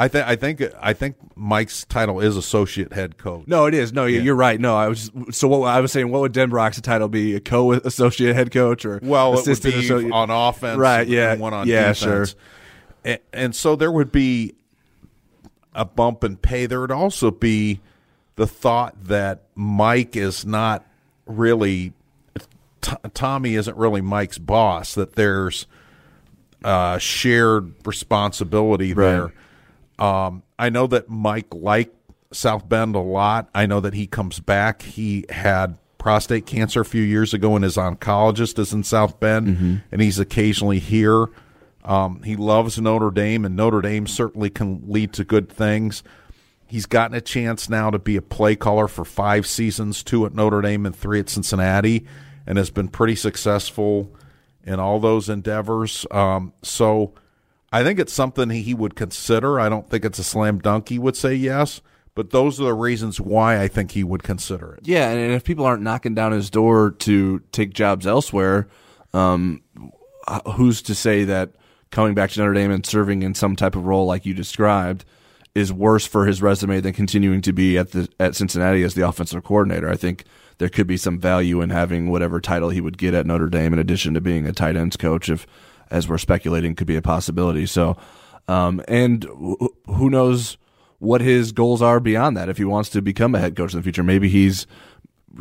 I think I think I think Mike's title is associate head coach. No, it is. No, you- you're right. No, I was so. What I was saying, what would Denbrock's title be? A co-associate head coach or Well, it would assistant be associate? on offense, right? Yeah, and one on yeah, defense. sure. And, and so there would be a bump in pay. There would also be the thought that Mike is not really T- Tommy isn't really Mike's boss. That there's uh, shared responsibility there. Um, I know that Mike liked South Bend a lot. I know that he comes back. He had prostate cancer a few years ago, and his oncologist is in South Bend, Mhm. and he's occasionally here. Um, he loves Notre Dame, and Notre Dame certainly can lead to good things. He's gotten a chance now to be a play caller for five seasons, two at Notre Dame and three at Cincinnati, and has been pretty successful in all those endeavors. Um, so I think it's something he would consider. I don't think it's a slam dunk. He would say yes, but those are the reasons why I think he would consider it. Yeah, and if people aren't knocking down his door to take jobs elsewhere, um, who's to say that coming back to Notre Dame and serving in some type of role like you described is worse for his resume than continuing to be at the at Cincinnati as the offensive coordinator? I think there could be some value in having whatever title he would get at Notre Dame in addition to being a tight ends coach if as we're speculating could be a possibility. So um, and wh- who knows what his goals are beyond that if he wants to become a head coach in the future. Maybe he's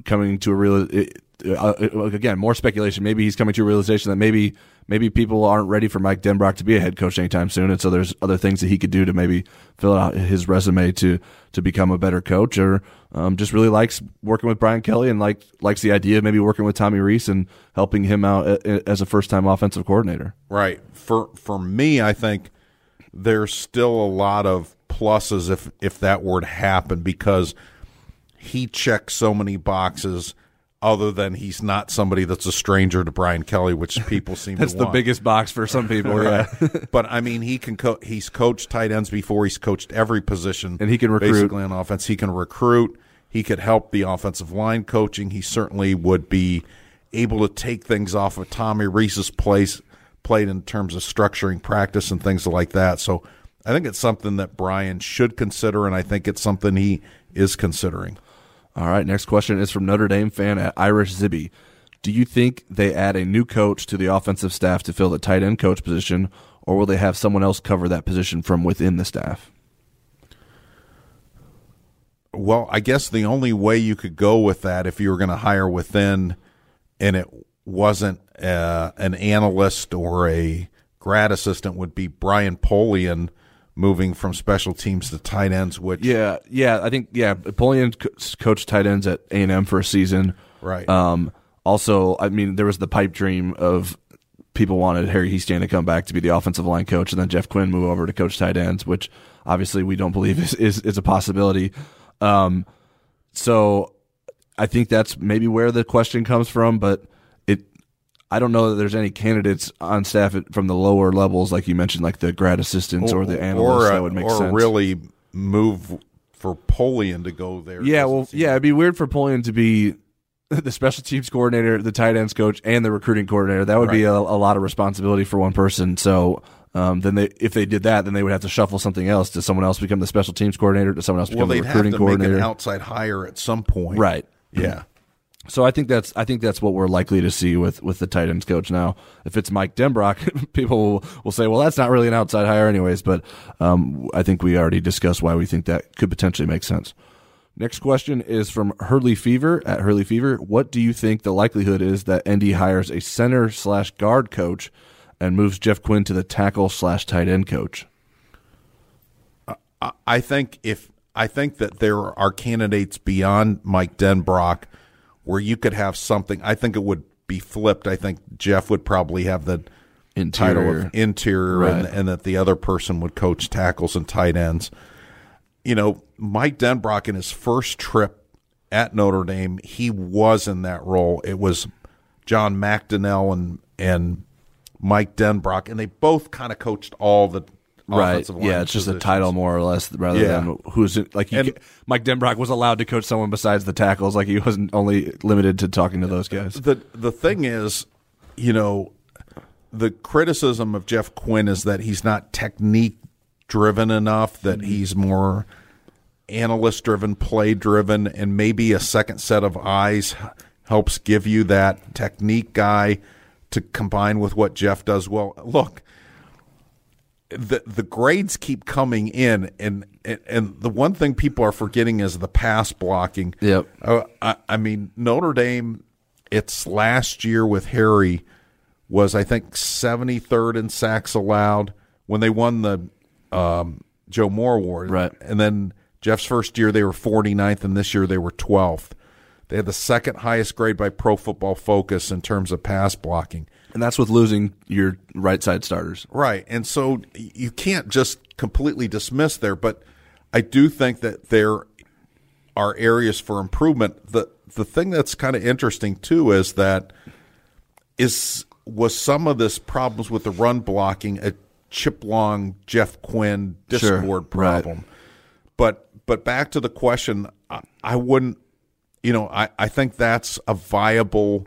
coming to a real uh, uh, again more speculation. Maybe he's coming to a realization that maybe maybe people aren't ready for Mike Denbrock to be a head coach anytime soon, and so there's other things that he could do to maybe fill out his resume to to become a better coach, or um, just really likes working with Brian Kelly and like likes the idea of maybe working with Tommy Reese and helping him out as a first time offensive coordinator. Right. For for me, I think there's still a lot of pluses if if that were to happen because he checks so many boxes. Other than he's not somebody that's a stranger to Brian Kelly, which (laughs) people seem That's to the want. biggest box for some people. Yeah. (laughs) but I mean, he can. Co- he's coached tight ends before. He's coached every position, And he can recruit. basically on offense. He can recruit. He could help the offensive line coaching. He certainly would be able to take things off of Tommy Rees's place plate in terms of structuring practice and things like that. So I think it's something that Brian should consider, and I think it's something he is considering. All right, next question is from Notre Dame fan at Irish Zibby. Do you think they add a new coach to the offensive staff to fill the tight end coach position, or will they have someone else cover that position from within the staff? Well, I guess the only way you could go with that if you were going to hire within and it wasn't uh, an analyst or a grad assistant would be Brian Polian moving from special teams to tight ends, which Yeah, yeah, I think yeah. Napoleon co- coached tight ends at A and M for a season, Right. Um, also, I mean, there was the pipe dream of people wanted Harry Hiestand to come back to be the offensive line coach, and then Jeff Quinn move over to coach tight ends, which obviously we don't believe is is, is a possibility. Um, so I think that's maybe where the question comes from, but. I don't know that there's any candidates on staff at, from the lower levels, like you mentioned, like the grad assistants or, the analysts or that would make or sense. really move for Polian to go there. Yeah, well, yeah, it'd be weird for Polian to be (laughs) the special teams coordinator, the tight ends coach, and the recruiting coordinator. That would be a, a lot of responsibility for one person. So um, then they, if they did that, then they would have to shuffle something else. Does someone else become the special teams coordinator? Does someone else Well, become the they'd have recruiting to coordinator? make an outside hire at some point. Right. Yeah. So I think that's I think that's what we're likely to see with with the tight ends coach now. If it's Mike Denbrock, (laughs) people will, say, "Well, that's not really an outside hire, anyways." But um, I think we already discussed why we think that could potentially make sense. Next question is from Hurley Fever at Hurley Fever. What do you think the likelihood is that ND hires a center slash guard coach and moves Jeff Quinn to the tackle slash tight end coach? I think if I think that there are candidates beyond Mike Denbrock where you could have something. I think it would be flipped. I think Jeff would probably have the title of interior, and, and that the other person would coach tackles and tight ends. You know, Mike Denbrock in his first trip at Notre Dame, he was in that role. It was John McDonnell and and Mike Denbrock, and they both kind of coached all the Right. Yeah, it's just a title more or less rather Yeah. than who's it, like you And- Mike Denbrock was allowed to coach someone besides the tackles. Like he wasn't only limited to talking to those guys. The the thing is, you know, the criticism of Jeff Quinn is that he's not technique driven enough, that mm-hmm. he's more analyst driven, play driven, and maybe a second set of eyes helps give you that technique guy to combine with what Jeff does well. Look, the the grades keep coming in, and and, and the one thing people are forgetting is the pass blocking. Yep. Uh, I, I mean Notre Dame. Its last year with Harry was I think seventy third in sacks allowed when they won the um, Joe Moore Award. Right. and then Jeff's first year they were 49th, and this year they were twelfth. They had the second highest grade by Pro Football Focus in terms of pass blocking. And that's with losing your right side starters. Right. And so you can't just completely dismiss there, but I do think that there are areas for improvement. The the thing that's kind of interesting too is that is was some of this problems with the run blocking a Chip Long, Jeff Quinn Sure. discord Right. problem. But but back to the question, I, I wouldn't you know, I, I think that's a viable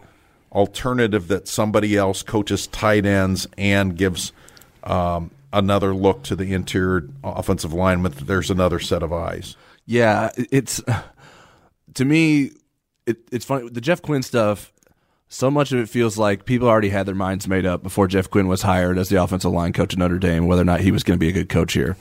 alternative that somebody else coaches tight ends and gives um, another look to the interior offensive lineman. There's another set of eyes. Yeah, it's (sighs) to me, it, it's funny. The Jeff Quinn stuff. So much of it feels like people already had their minds made up before Jeff Quinn was hired as the offensive line coach at Notre Dame, whether or not he was going to be a good coach here.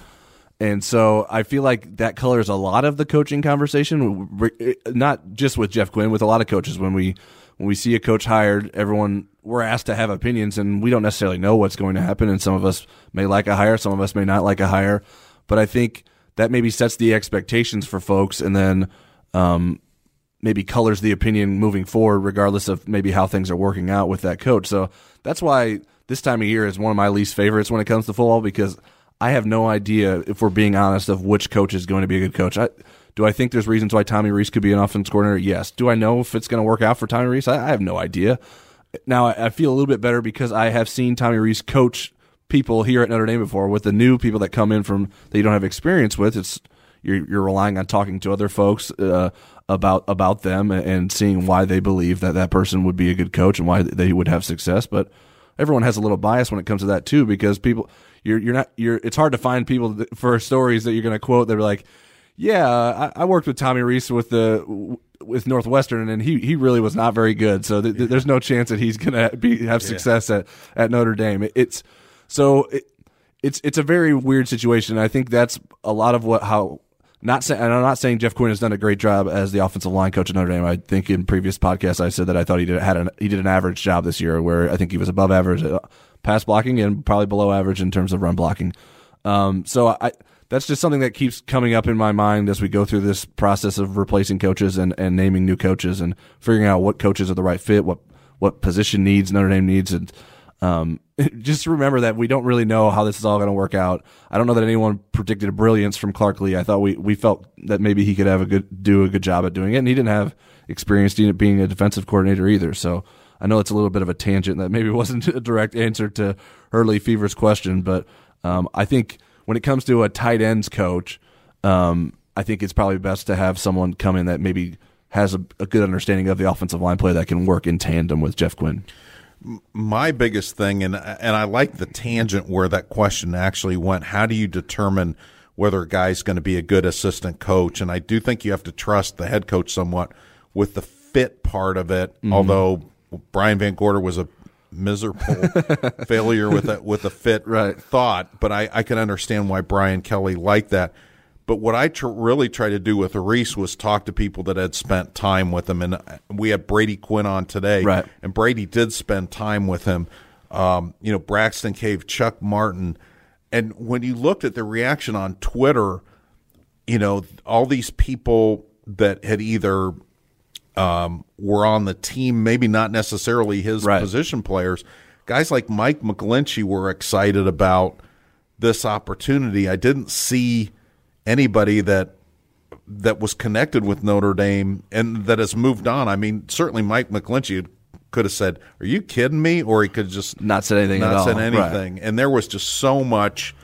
And so I feel like that colors a lot of the coaching conversation, not just with Jeff Quinn, with a lot of coaches. When we when we see a coach hired, everyone we're asked to have opinions, and we don't necessarily know what's going to happen. And some of us may like a hire, some of us may not like a hire. But I think that maybe sets the expectations for folks, and then um, maybe colors the opinion moving forward, regardless of maybe how things are working out with that coach. So that's why this time of year is one of my least favorites when it comes to football because I have no idea, if we're being honest, of which coach is going to be a good coach. I, do I think there's reasons why Tommy Rees could be an offense coordinator? Yes. Do I know if it's going to work out for Tommy Rees? I, I have no idea. Now I, I feel a little bit better because I have seen Tommy Rees coach people here at Notre Dame before. With the new people that come in from that you don't have experience with, it's you're you're relying on talking to other folks uh, about about them and seeing why they believe that that person would be a good coach and why they would have success. But everyone has a little bias when it comes to that too, because people you're you're not you're it's hard to find people for stories that you're going to quote that are like, yeah, I, I worked with Tommy Rees with the with Northwestern, and he he really was not very good. So th- th- there's no chance that he's going to be have success at at Notre Dame. It, it's so it, it's it's a very weird situation. I think that's a lot of what how not saying and I'm not saying Jeff Quinn has done a great job as the offensive line coach at Notre Dame. I think in previous podcasts I said that I thought he did had an he did an average job this year, where I think he was above average at pass blocking and probably below average in terms of run blocking. Um, so I that's just something that keeps coming up in my mind as we go through this process of replacing coaches and, and naming new coaches and figuring out what coaches are the right fit, what what position needs Notre Dame needs, and um, (laughs) just remember that we don't really know how this is all going to work out. I don't know that anyone predicted brilliance from Clark Lea. I thought we, we felt that maybe he could have a good do a good job at doing it, and he didn't have experience being a defensive coordinator either. So I know it's a little bit of a tangent that maybe (laughs) wasn't a direct answer to Hurley Fever's question, but um, I think when it comes to a tight ends coach, Um, I think it's probably best to have someone come in that maybe has a, a good understanding of the offensive line play that can work in tandem with Jeff Quinn. my biggest thing, and and I like the tangent where that question actually went. How do you determine whether a guy's going to be a good assistant coach? And I do think you have to trust the head coach somewhat with the fit part of it. Mhm. Although Brian VanGorder was a miserable (laughs) failure with a with a fit thought, but I I can understand why Brian Kelly liked that. But what I tr- really tried to do with Rees was talk to people that had spent time with him, and we had Brady Quinn on today, Right. and Brady did spend time with him. Um, you know, Braxton Cave, Chuck Martin, and when you looked at the reaction on Twitter, you know, all these people that had either um, were on the team, maybe not necessarily his position players. Guys like Mike McGlinchey were excited about this opportunity. I didn't see anybody that that was connected with Notre Dame and that has moved on. I mean, certainly Mike McGlinchey could have said, "Are you kidding me?" or he could have just not said anything not said all. anything. And there was just so much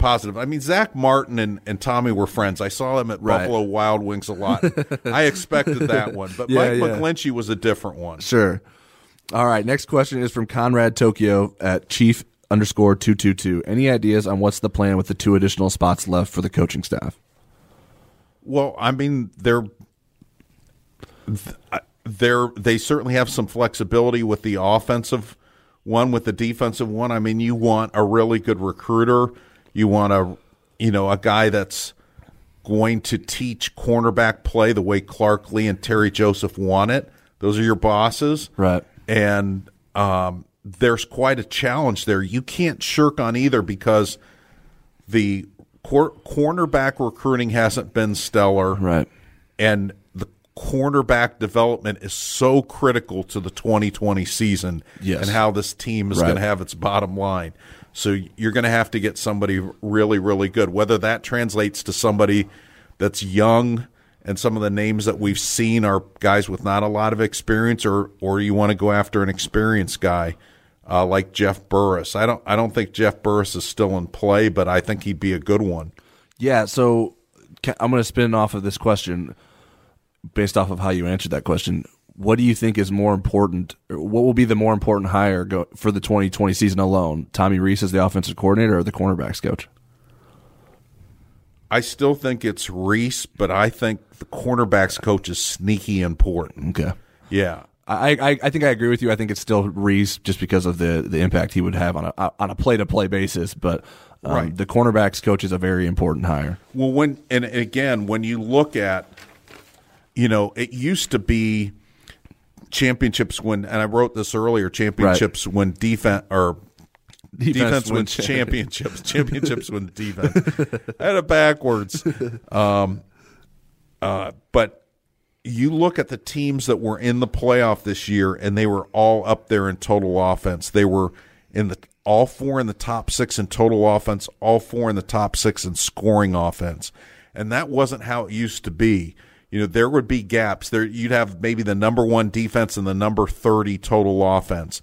positive. I mean, Zach Martin and, and Tommy were friends. I saw them at Right. Buffalo Wild Wings a lot. (laughs) I expected that one, but (laughs) Yeah, Mike yeah. McGlinchey was a different one. Sure. All right. Next question is from Conrad Tokyo at Chief underscore two two two. Any ideas on what's the plan with the two additional spots left for the coaching staff? Well, I mean, they're they're they certainly have some flexibility with the offensive one, with the defensive one. I mean, you want a really good recruiter. You want a you know a guy that's going to teach cornerback play the way Clark Lea and Terry Joseph want it. Those are your bosses, right? And um, there's quite a challenge there. You can't shirk on either because the cor- cornerback recruiting hasn't been stellar, right? And the cornerback development is so critical to the 2020 season Yes. and how this team is Right. going to have its bottom line. So you're going to have to get somebody really, really good. Whether that translates to somebody that's young and some of the names that we've seen are guys with not a lot of experience, or or you want to go after an experienced guy uh, like Jeff Burris. I don't I don't think Jeff Burris is still in play, but I think he'd be a good one. Yeah. So I'm going to spin off of this question based off of how you answered that question. What do you think is more important? What will be the more important hire go, for the 2020 season alone? Tommy Rees as the offensive coordinator or the cornerbacks coach? I still think it's Rees, but I think the cornerbacks coach is sneaky important. Okay. Yeah. I, I, I think I agree with you. I think it's still Rees just because of the, the impact he would have on a on a play to play basis. But um, Right. the cornerbacks coach is a very important hire. Well, when and again, when you look at, you know, it used to be championships when, and I wrote this earlier, championships when defense or Defense defense, wins championships, (laughs) championships when defense. I had it backwards. Um, uh, but you look at the teams that were in the playoff this year, and they were all up there in total offense. They were in the all four in the top six in total offense, all four in the top six in scoring offense, and that wasn't how it used to be. You know, there would be gaps. There, you'd have maybe the number one defense and the number thirty total offense.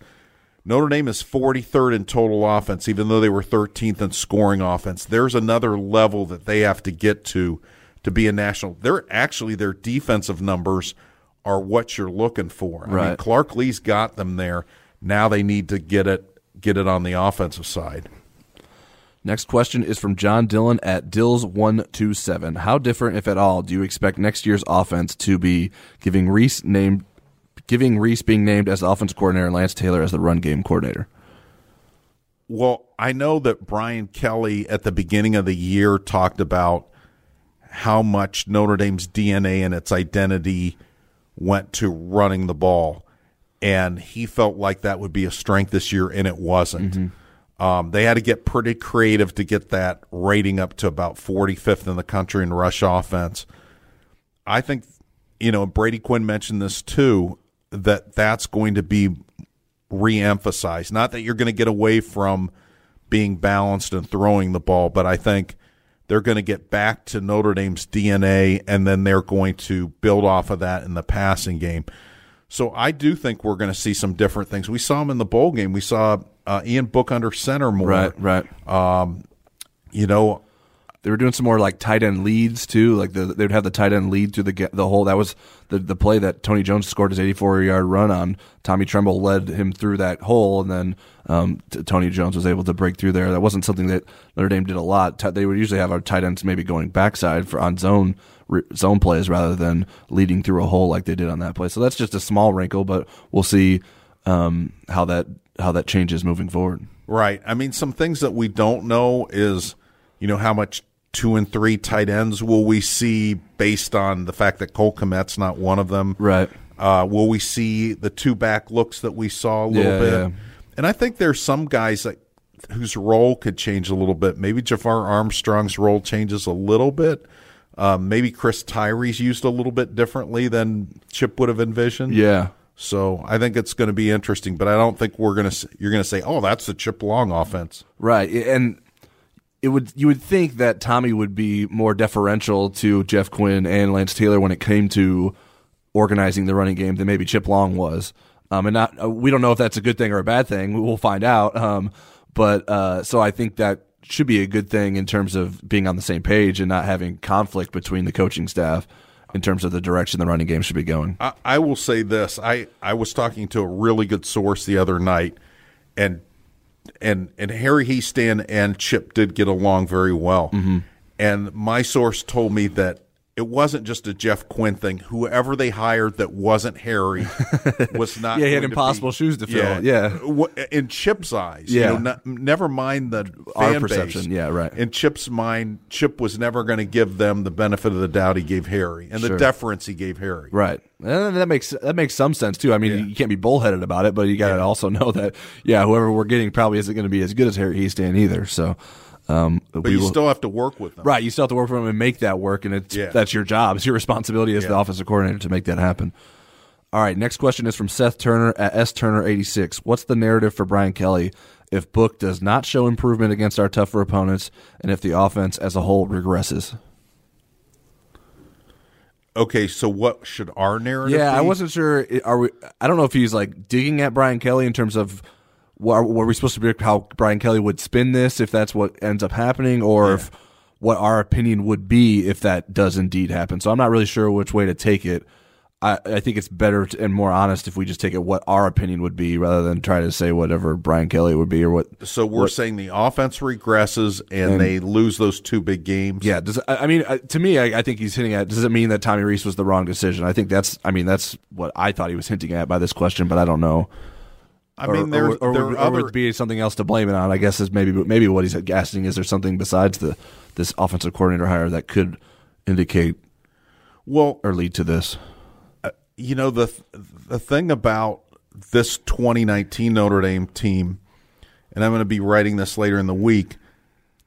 Notre Dame is 43rd in total offense, even though they were 13th in scoring offense. There's another level that they have to get to to be a national. They're actually their defensive numbers are what you're looking for. I mean, Clark Lea's got them there. Now they need to get it get it on the offensive side. Next question is from John Dillon at Dills127. How different, if at all, do you expect next year's offense to be, giving Rees named, giving Rees being named as the offensive coordinator and Lance Taylor as the run game coordinator? Well, I know that Brian Kelly at the beginning of the year talked about how much Notre Dame's DNA and its identity went to running the ball. And he felt like that would be a strength this year, and it wasn't. Mm-hmm. Um, they had to get pretty creative to get that rating up to about 45th in the country in rush offense. I think, you know, Brady Quinn mentioned this too, that that's going to be re-emphasized. Not that you're going to get away from being balanced and throwing the ball, but I think they're going to get back to Notre Dame's DNA, and then they're going to build off of that in the passing game. So I do think we're going to see some different things. We saw them in the bowl game. We saw uh, Ian Book under center more. Right, right. Um, you know, they were doing some more like tight end leads too. Like the, they would have the tight end lead through the the whole. That was the the play that Tony Jones scored his 84 yard run on. Tommy Tremble led him through that hole, and then um, t- Tony Jones was able to break through there. That wasn't something that Notre Dame did a lot. T- they would usually have our tight ends maybe going backside for on zone re- zone plays rather than leading through a hole like they did on that play. So that's just a small wrinkle, but we'll see um, how that how that changes moving forward. Right. I mean, some things that we don't know is, you know, how much two and three tight ends will we see based on the fact that Cole Kmet's not one of them. Right. Uh, will we see the two back looks that we saw a little Yeah, bit? yeah. And I think there's some guys that whose role could change a little bit. Maybe Jafar Armstrong's role changes a little bit. Um, maybe Chris Tyree's used a little bit differently than Chip would have envisioned. Yeah. So I think it's going to be interesting, but I don't think we're going to. You're going to say, "Oh, that's the Chip Long offense." Right, and it would you would think that Tommy would be more deferential to Jeff Quinn and Lance Taylor when it came to organizing the running game than maybe Chip Long was. Um, and not uh, we don't know if that's a good thing or a bad thing. We'll find out. Um, but uh, so I think that should be a good thing in terms of being on the same page and not having conflict between the coaching staff in terms of the direction the running game should be going. I, I will say this: I I was talking to a really good source the other night, and and and Harry Hiestand and Chip did get along very well. Mm-hmm. And my source told me that it wasn't just a Jeff Quinn thing. Whoever they hired that wasn't Harry (laughs) was not. Yeah, he had impossible be- shoes to fill. Yeah. W- in Chip's eyes. Yeah. you know, not, never mind the Our perception. base. Yeah, right. In Chip's mind, Chip was never going to give them the benefit of the doubt he gave Harry and Sure. the deference he gave Harry. Right. And that makes that makes some sense too. I mean, you can't be bullheaded about it, but you got to also know that yeah, whoever we're getting probably isn't going to be as good as Harry Hiestand either. So, um, But you will- still have to work with them. right. You still have to work with them and make that work, and it's Yeah. that's your job. It's your responsibility as the Yeah. offensive coordinator to make that happen. All right. Next question is from Seth Turner at S Turner eighty six. What's the narrative for Brian Kelly if Book does not show improvement against our tougher opponents, and if the offense as a whole regresses? Okay, so what should our narrative? Yeah, I wasn't sure. Are we? I don't know if he's like digging at Brian Kelly in terms of what were we supposed to predict how Brian Kelly would spin this if that's what ends up happening, or if what our opinion would be if that does indeed happen. So I'm not really sure which way to take it. I, I think it's better and more honest if we just take it what our opinion would be rather than try to say whatever Brian Kelly would be or what. So we're what- saying the offense regresses and, And- they lose those two big games. Yeah, does I mean uh, to me, I, I think he's hinting at. Does it mean that Tommy Rees was the wrong decision? I think that's. I mean, that's what I thought he was hinting at by this question, but I don't know. I Or- mean, there, or, or, there would, are or would be something else to blame it on. I guess is maybe maybe what he's asking is there something besides the this offensive coordinator hire that could indicate well or lead to this. you know the the thing about this 2019 Notre Dame team, and I'm going to be writing this later in the week.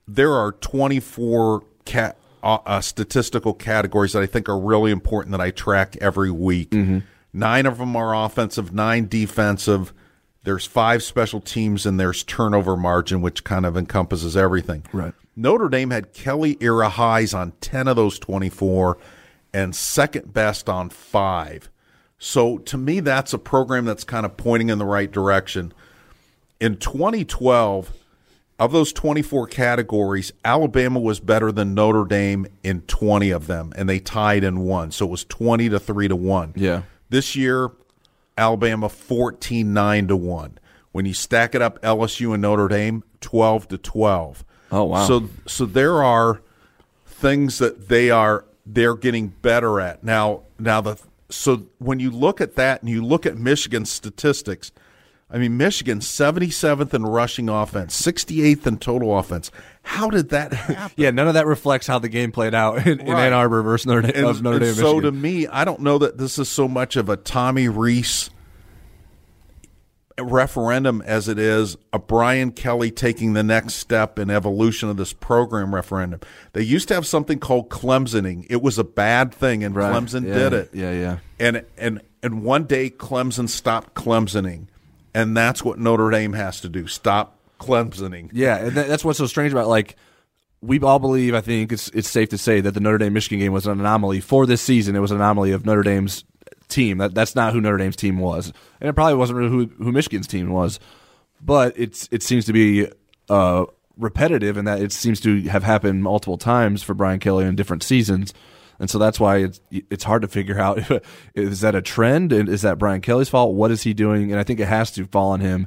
There are 24 cat, uh, uh, statistical categories that I think are really important that I track every week. Nine of them are offensive, nine defensive. There's five special teams, and there's turnover margin, which kind of encompasses everything. Right. Notre Dame had Kelly era highs on 10 of those 24 and second best on five. So to me, that's a program that's kind of pointing in the right direction. In 2012, of those 24 categories, Alabama was better than Notre Dame in 20 of them, and they tied in one. So it was 20 to 3 to 1. Yeah. This year, Alabama 14 9 to 1. When you stack it up, LSU and Notre Dame 12 to 12. Oh, wow. So so there are things that they are they're getting better at. Now now the so when you look at that and you look at Michigan's statistics, I mean Michigan 77th in rushing offense, 68th in total offense. How did that (laughs) happen? Yeah, none of that reflects how the game played out in, in Ann Arbor versus Notre Dame. And, of Notre and Dame so to me, I don't know that this is so much of a Tommy Rees referendum as it is a Brian Kelly taking the next step in evolution of this program referendum. They used to have something called Clemsoning. It was a bad thing, and Right. Clemson Yeah, did it. yeah, yeah. And and and one day Clemson stopped Clemsoning, and that's what Notre Dame has to do: stop Clemsoning. Yeah, and that, that's what's so strange about like we all believe. I think it's it's safe to say that the Notre Dame Michigan game was an anomaly for this season. It was an anomaly of Notre Dame's team. That that's not who Notre Dame's team was, and it probably wasn't really who who Michigan's team was. But it's it seems to be uh, repetitive and that it seems to have happened multiple times for Brian Kelly in different seasons. And so that's why it's it's hard to figure out (laughs) is that a trend and is that Brian Kelly's fault? What is he doing? And I think it has to fall on him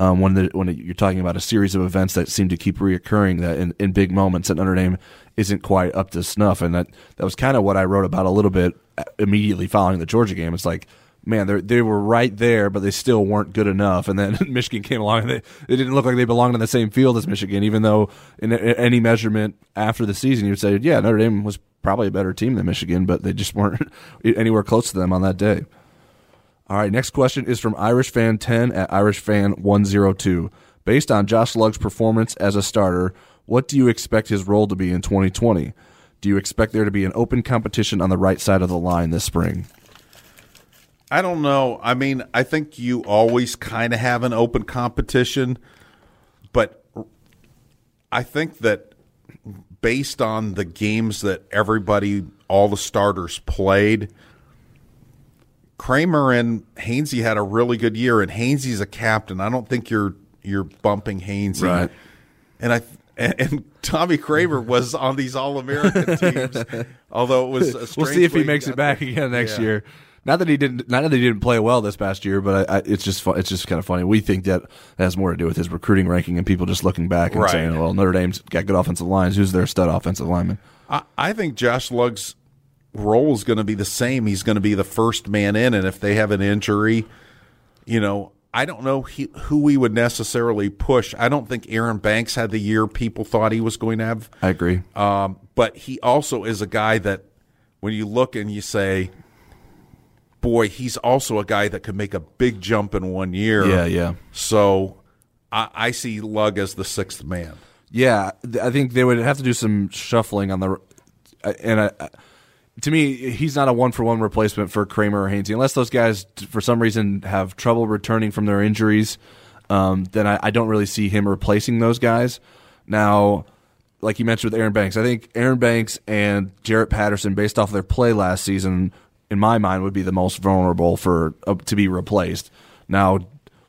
um, when the, when you're talking about a series of events that seem to keep reoccurring that in, in big moments that Notre Dame isn't quite up to snuff. And that that was kind of what I wrote about a little bit uh, immediately following the Georgia game. It's like man, they they were right there, but they still weren't good enough. And then (laughs) Michigan came along, and they, they didn't look like they belonged in the same field as Michigan, even though in, in any measurement after the season, you would say, yeah, Notre Dame was probably a better team than Michigan, but they just weren't (laughs) anywhere close to them on that day. All right, next question is from Irish Fan 10 at Irish Fan 102. Based on Josh Lugg's performance as a starter, what do you expect his role to be in 2020? Do you expect there to be an open competition on the right side of the line this spring? I don't know. I mean, I think you always kind of have an open competition, but I think that based on the games that everybody, all the starters played, Kraemer and Hainsey had a really good year, and Hainsey's a captain. I don't think you're you're bumping Hainsey, right? And I and, and Tommy Kraemer was on these All American (laughs) teams, although it was. we'll see if he makes it back again next Yeah. year. Not that he didn't. Not that he didn't play well this past year, but I, I, it's just fu- it's just kind of funny. We think that has more to do with his recruiting ranking and people just looking back and Right. saying, "Well, Notre Dame's got good offensive lines. Who's their stud offensive lineman?" I, I think Josh Lugg's role is going to be the same. He's going to be the first man in, and if they have an injury, you know, I don't know he, who we would necessarily push. I don't think Aaron Banks had the year people thought he was going to have. I agree. Um, but he also is a guy that when you look and you say, boy, he's also a guy that could make a big jump in one year. Yeah, yeah. So I, I see Lugg as the sixth man. Yeah, I think they would have to do some shuffling on the. uh, And I- to me, he's not a one for one replacement for Kraemer or Hainsey, unless those guys, for some reason, have trouble returning from their injuries. Um, then I, I don't really see him replacing those guys. Now, like you mentioned with Aaron Banks, I think Aaron Banks and Jarrett Patterson, based off of their play last season, in my mind, would be the most vulnerable for uh, to be replaced. Now,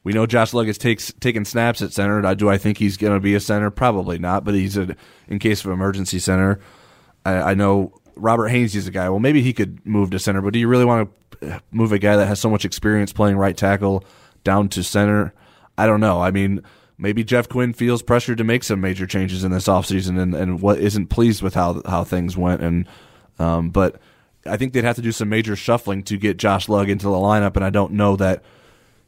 we know Josh Luggett takes taking snaps at center. Do I think he's going to be a center? Probably not, but he's a in case of emergency center. I, I know Robert Hainsey is a guy. Well, maybe he could move to center, but do you really want to move a guy that has so much experience playing right tackle down to center? I don't know. I mean, maybe Jeff Quinn feels pressured to make some major changes in this offseason and, and what isn't pleased with how how things went. And um, but I think they'd have to do some major shuffling to get Josh Lugg into the lineup, and I don't know that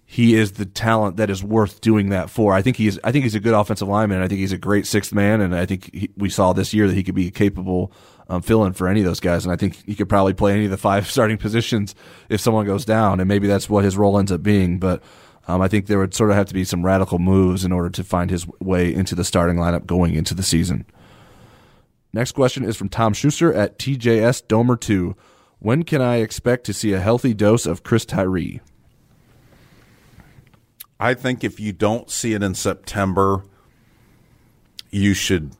he is the talent that is worth doing that for. I think he's I think he's a good offensive lineman. I think he's a great sixth man, and I think he, we saw this year that he could be capable um, fill-in for any of those guys. And I think he could probably play any of the five (laughs) starting positions if someone goes down, and maybe that's what his role ends up being. But um, I think there would sort of have to be some radical moves in order to find his way into the starting lineup going into the season. Next question is from Tom Schuster at TJS Domer 2. When can I expect to see a healthy dose of Chris Tyree? I think if you don't see it in September, you should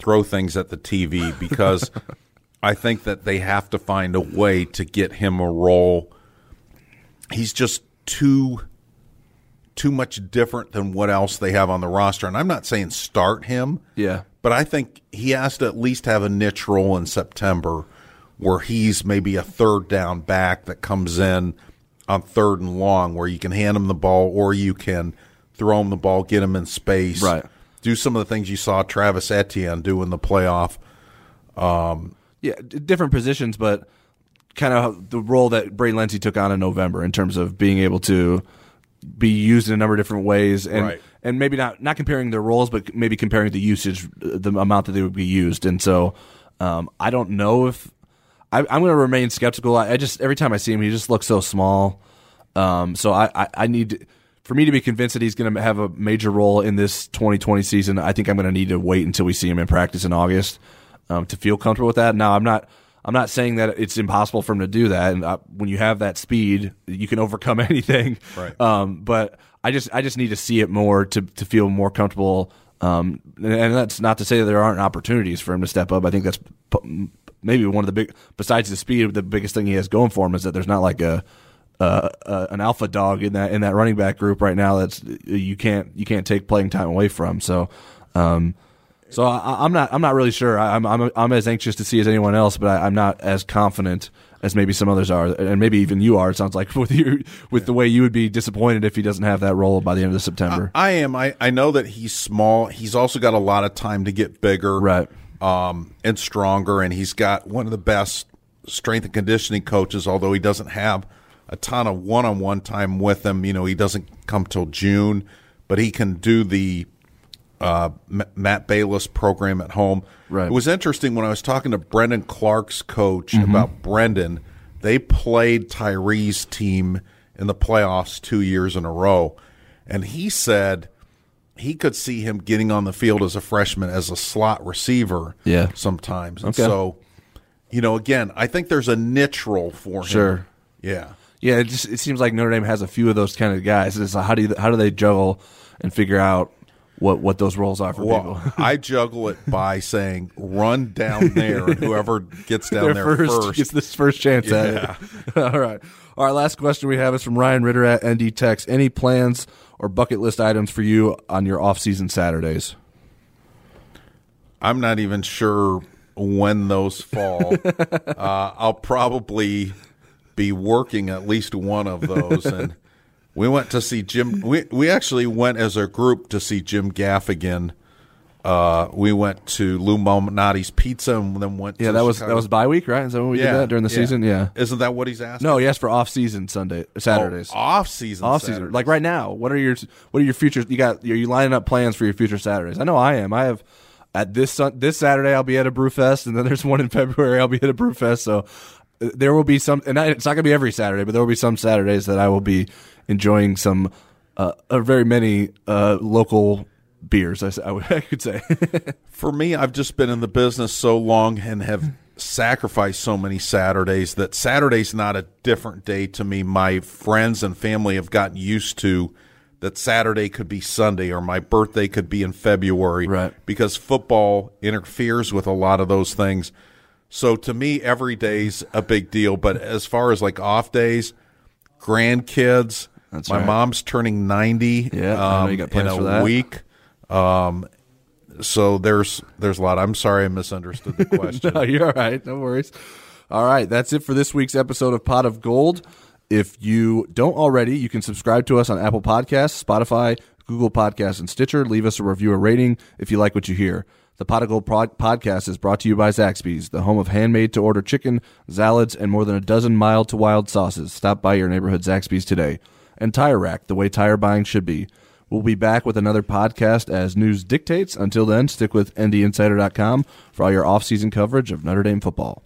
throw things at the TV because (laughs) I think that they have to find a way to get him a role. He's just too too much different than what else they have on the roster. And I'm not saying start him. Yeah. But I think he has to at least have a niche role in September where he's maybe a third down back that comes in on third and long where you can hand him the ball or you can throw him the ball, get him in space. Right. Do some of the things you saw Travis Etienne do in the playoff. Um, Yeah, different positions, but kind of the role that Braden Lenzy took on in November in terms of being able to be used in a number of different ways, and Right. and maybe not not comparing their roles, but maybe comparing the usage, the amount that they would be used. And so, um, I don't know if I, I'm going to remain skeptical. I, I just every time I see him, he just looks so small. Um, so I, I, I need for me to be convinced that he's going to have a major role in this 2020 season. I think I'm going to need to wait until we see him in practice in August um, to feel comfortable with that. Now I'm not. I'm not saying that it's impossible for him to do that. And uh, when you have that speed, you can overcome (laughs) anything. Right. Um, but I just I just need to see it more to to feel more comfortable. Um, and, and that's not to say that there aren't opportunities for him to step up. I think that's maybe one of the big besides the speed, the biggest thing he has going for him is that there's not like a uh, uh, an alpha dog in that in that running back group right now. That's you can't you can't take playing time away from. So Um, so I, I'm not I'm not really sure. I, I'm I'm I'm as anxious to see as anyone else, but I, I'm not as confident as maybe some others are, and maybe even you are. It sounds like (laughs) with you with the way you would be disappointed if he doesn't have that role by the end of September. I am. I, I know that he's small. He's also got a lot of time to get bigger, right, um, and stronger. And he's got one of the best strength and conditioning coaches. Although he doesn't have a ton of one-on-one time with him, you know, he doesn't come till June, but he can do the uh, M- Matt Balis program at home. Right. It was interesting when I was talking to Brendon Clark's coach Mhm. about Brendon. They played Tyree's team in the playoffs two years in a row, and he said he could see him getting on the field as a freshman as a slot receiver. Yeah. sometimes. And Okay. So, you know, again, I think there's a niche role for him. Sure. Yeah. Yeah, it just it seems like Notre Dame has a few of those kind of guys. It's like, how do you how do they juggle and figure out what what those roles are for Well, people? (laughs) I juggle it by saying run down there, and whoever gets (laughs) down there first, first gets this first chance at Yeah. it. (laughs) All right. Our last question we have is from Ryan Ritter at ND Tex. Any plans or bucket list items for you on your off season Saturdays? I'm not even sure when those fall. uh, I'll probably be working at least one of those. And we went to see Jim. We we actually went as a group to see Jim Gaffigan. Uh, we went to Lou Malnati's Pizza and then went. Yeah, to that was Chicago. that was bye week, right? Is that when we Yeah, did that during the yeah. season? Yeah. Isn't that what he's asking? No, he asked for off season Sunday Saturdays. Oh, off-season Off season. Like right now. What are your what are your future you got are you lining up plans for your future Saturdays? I know I am. I have at this Sun- this Saturday I'll be at a Brewfest and then there's one in February I'll be at a Brewfest. So uh, there will be some and I, it's not going to be every Saturday, but there will be some Saturdays that I will be enjoying some uh, uh very many uh local beers I, I would (laughs) I could say. (laughs) For me, I've just been in the business so long and have sacrificed so many Saturdays that Saturday's not a different day to me. My friends and family have gotten used to that Saturday could be Sunday or my birthday could be in February. Right. Because football interferes with a lot of those things. So to me, every day's a big deal. But as far as like off days, grandkids, That's my right. mom's turning 90 Yeah, um, you got in a for that. week. Um, so there's there's a lot. I'm sorry I misunderstood the (laughs) question. no, you're all right. No worries. All right, that's it for this week's episode of Pot of Gold. If you don't already, you can subscribe to us on Apple Podcasts, Spotify, Google Podcasts, and Stitcher. Leave us a review or rating if you like what you hear. The Pot of Gold pod- podcast is brought to you by Zaxby's, the home of handmade to order chicken, salads, and more than a dozen mild to wild sauces. Stop by your neighborhood Zaxby's today. And Tire Rack, the way tire buying should be. We'll be back with another podcast as news dictates. Until then, stick with ndinsider.com for all your off-season coverage of Notre Dame football.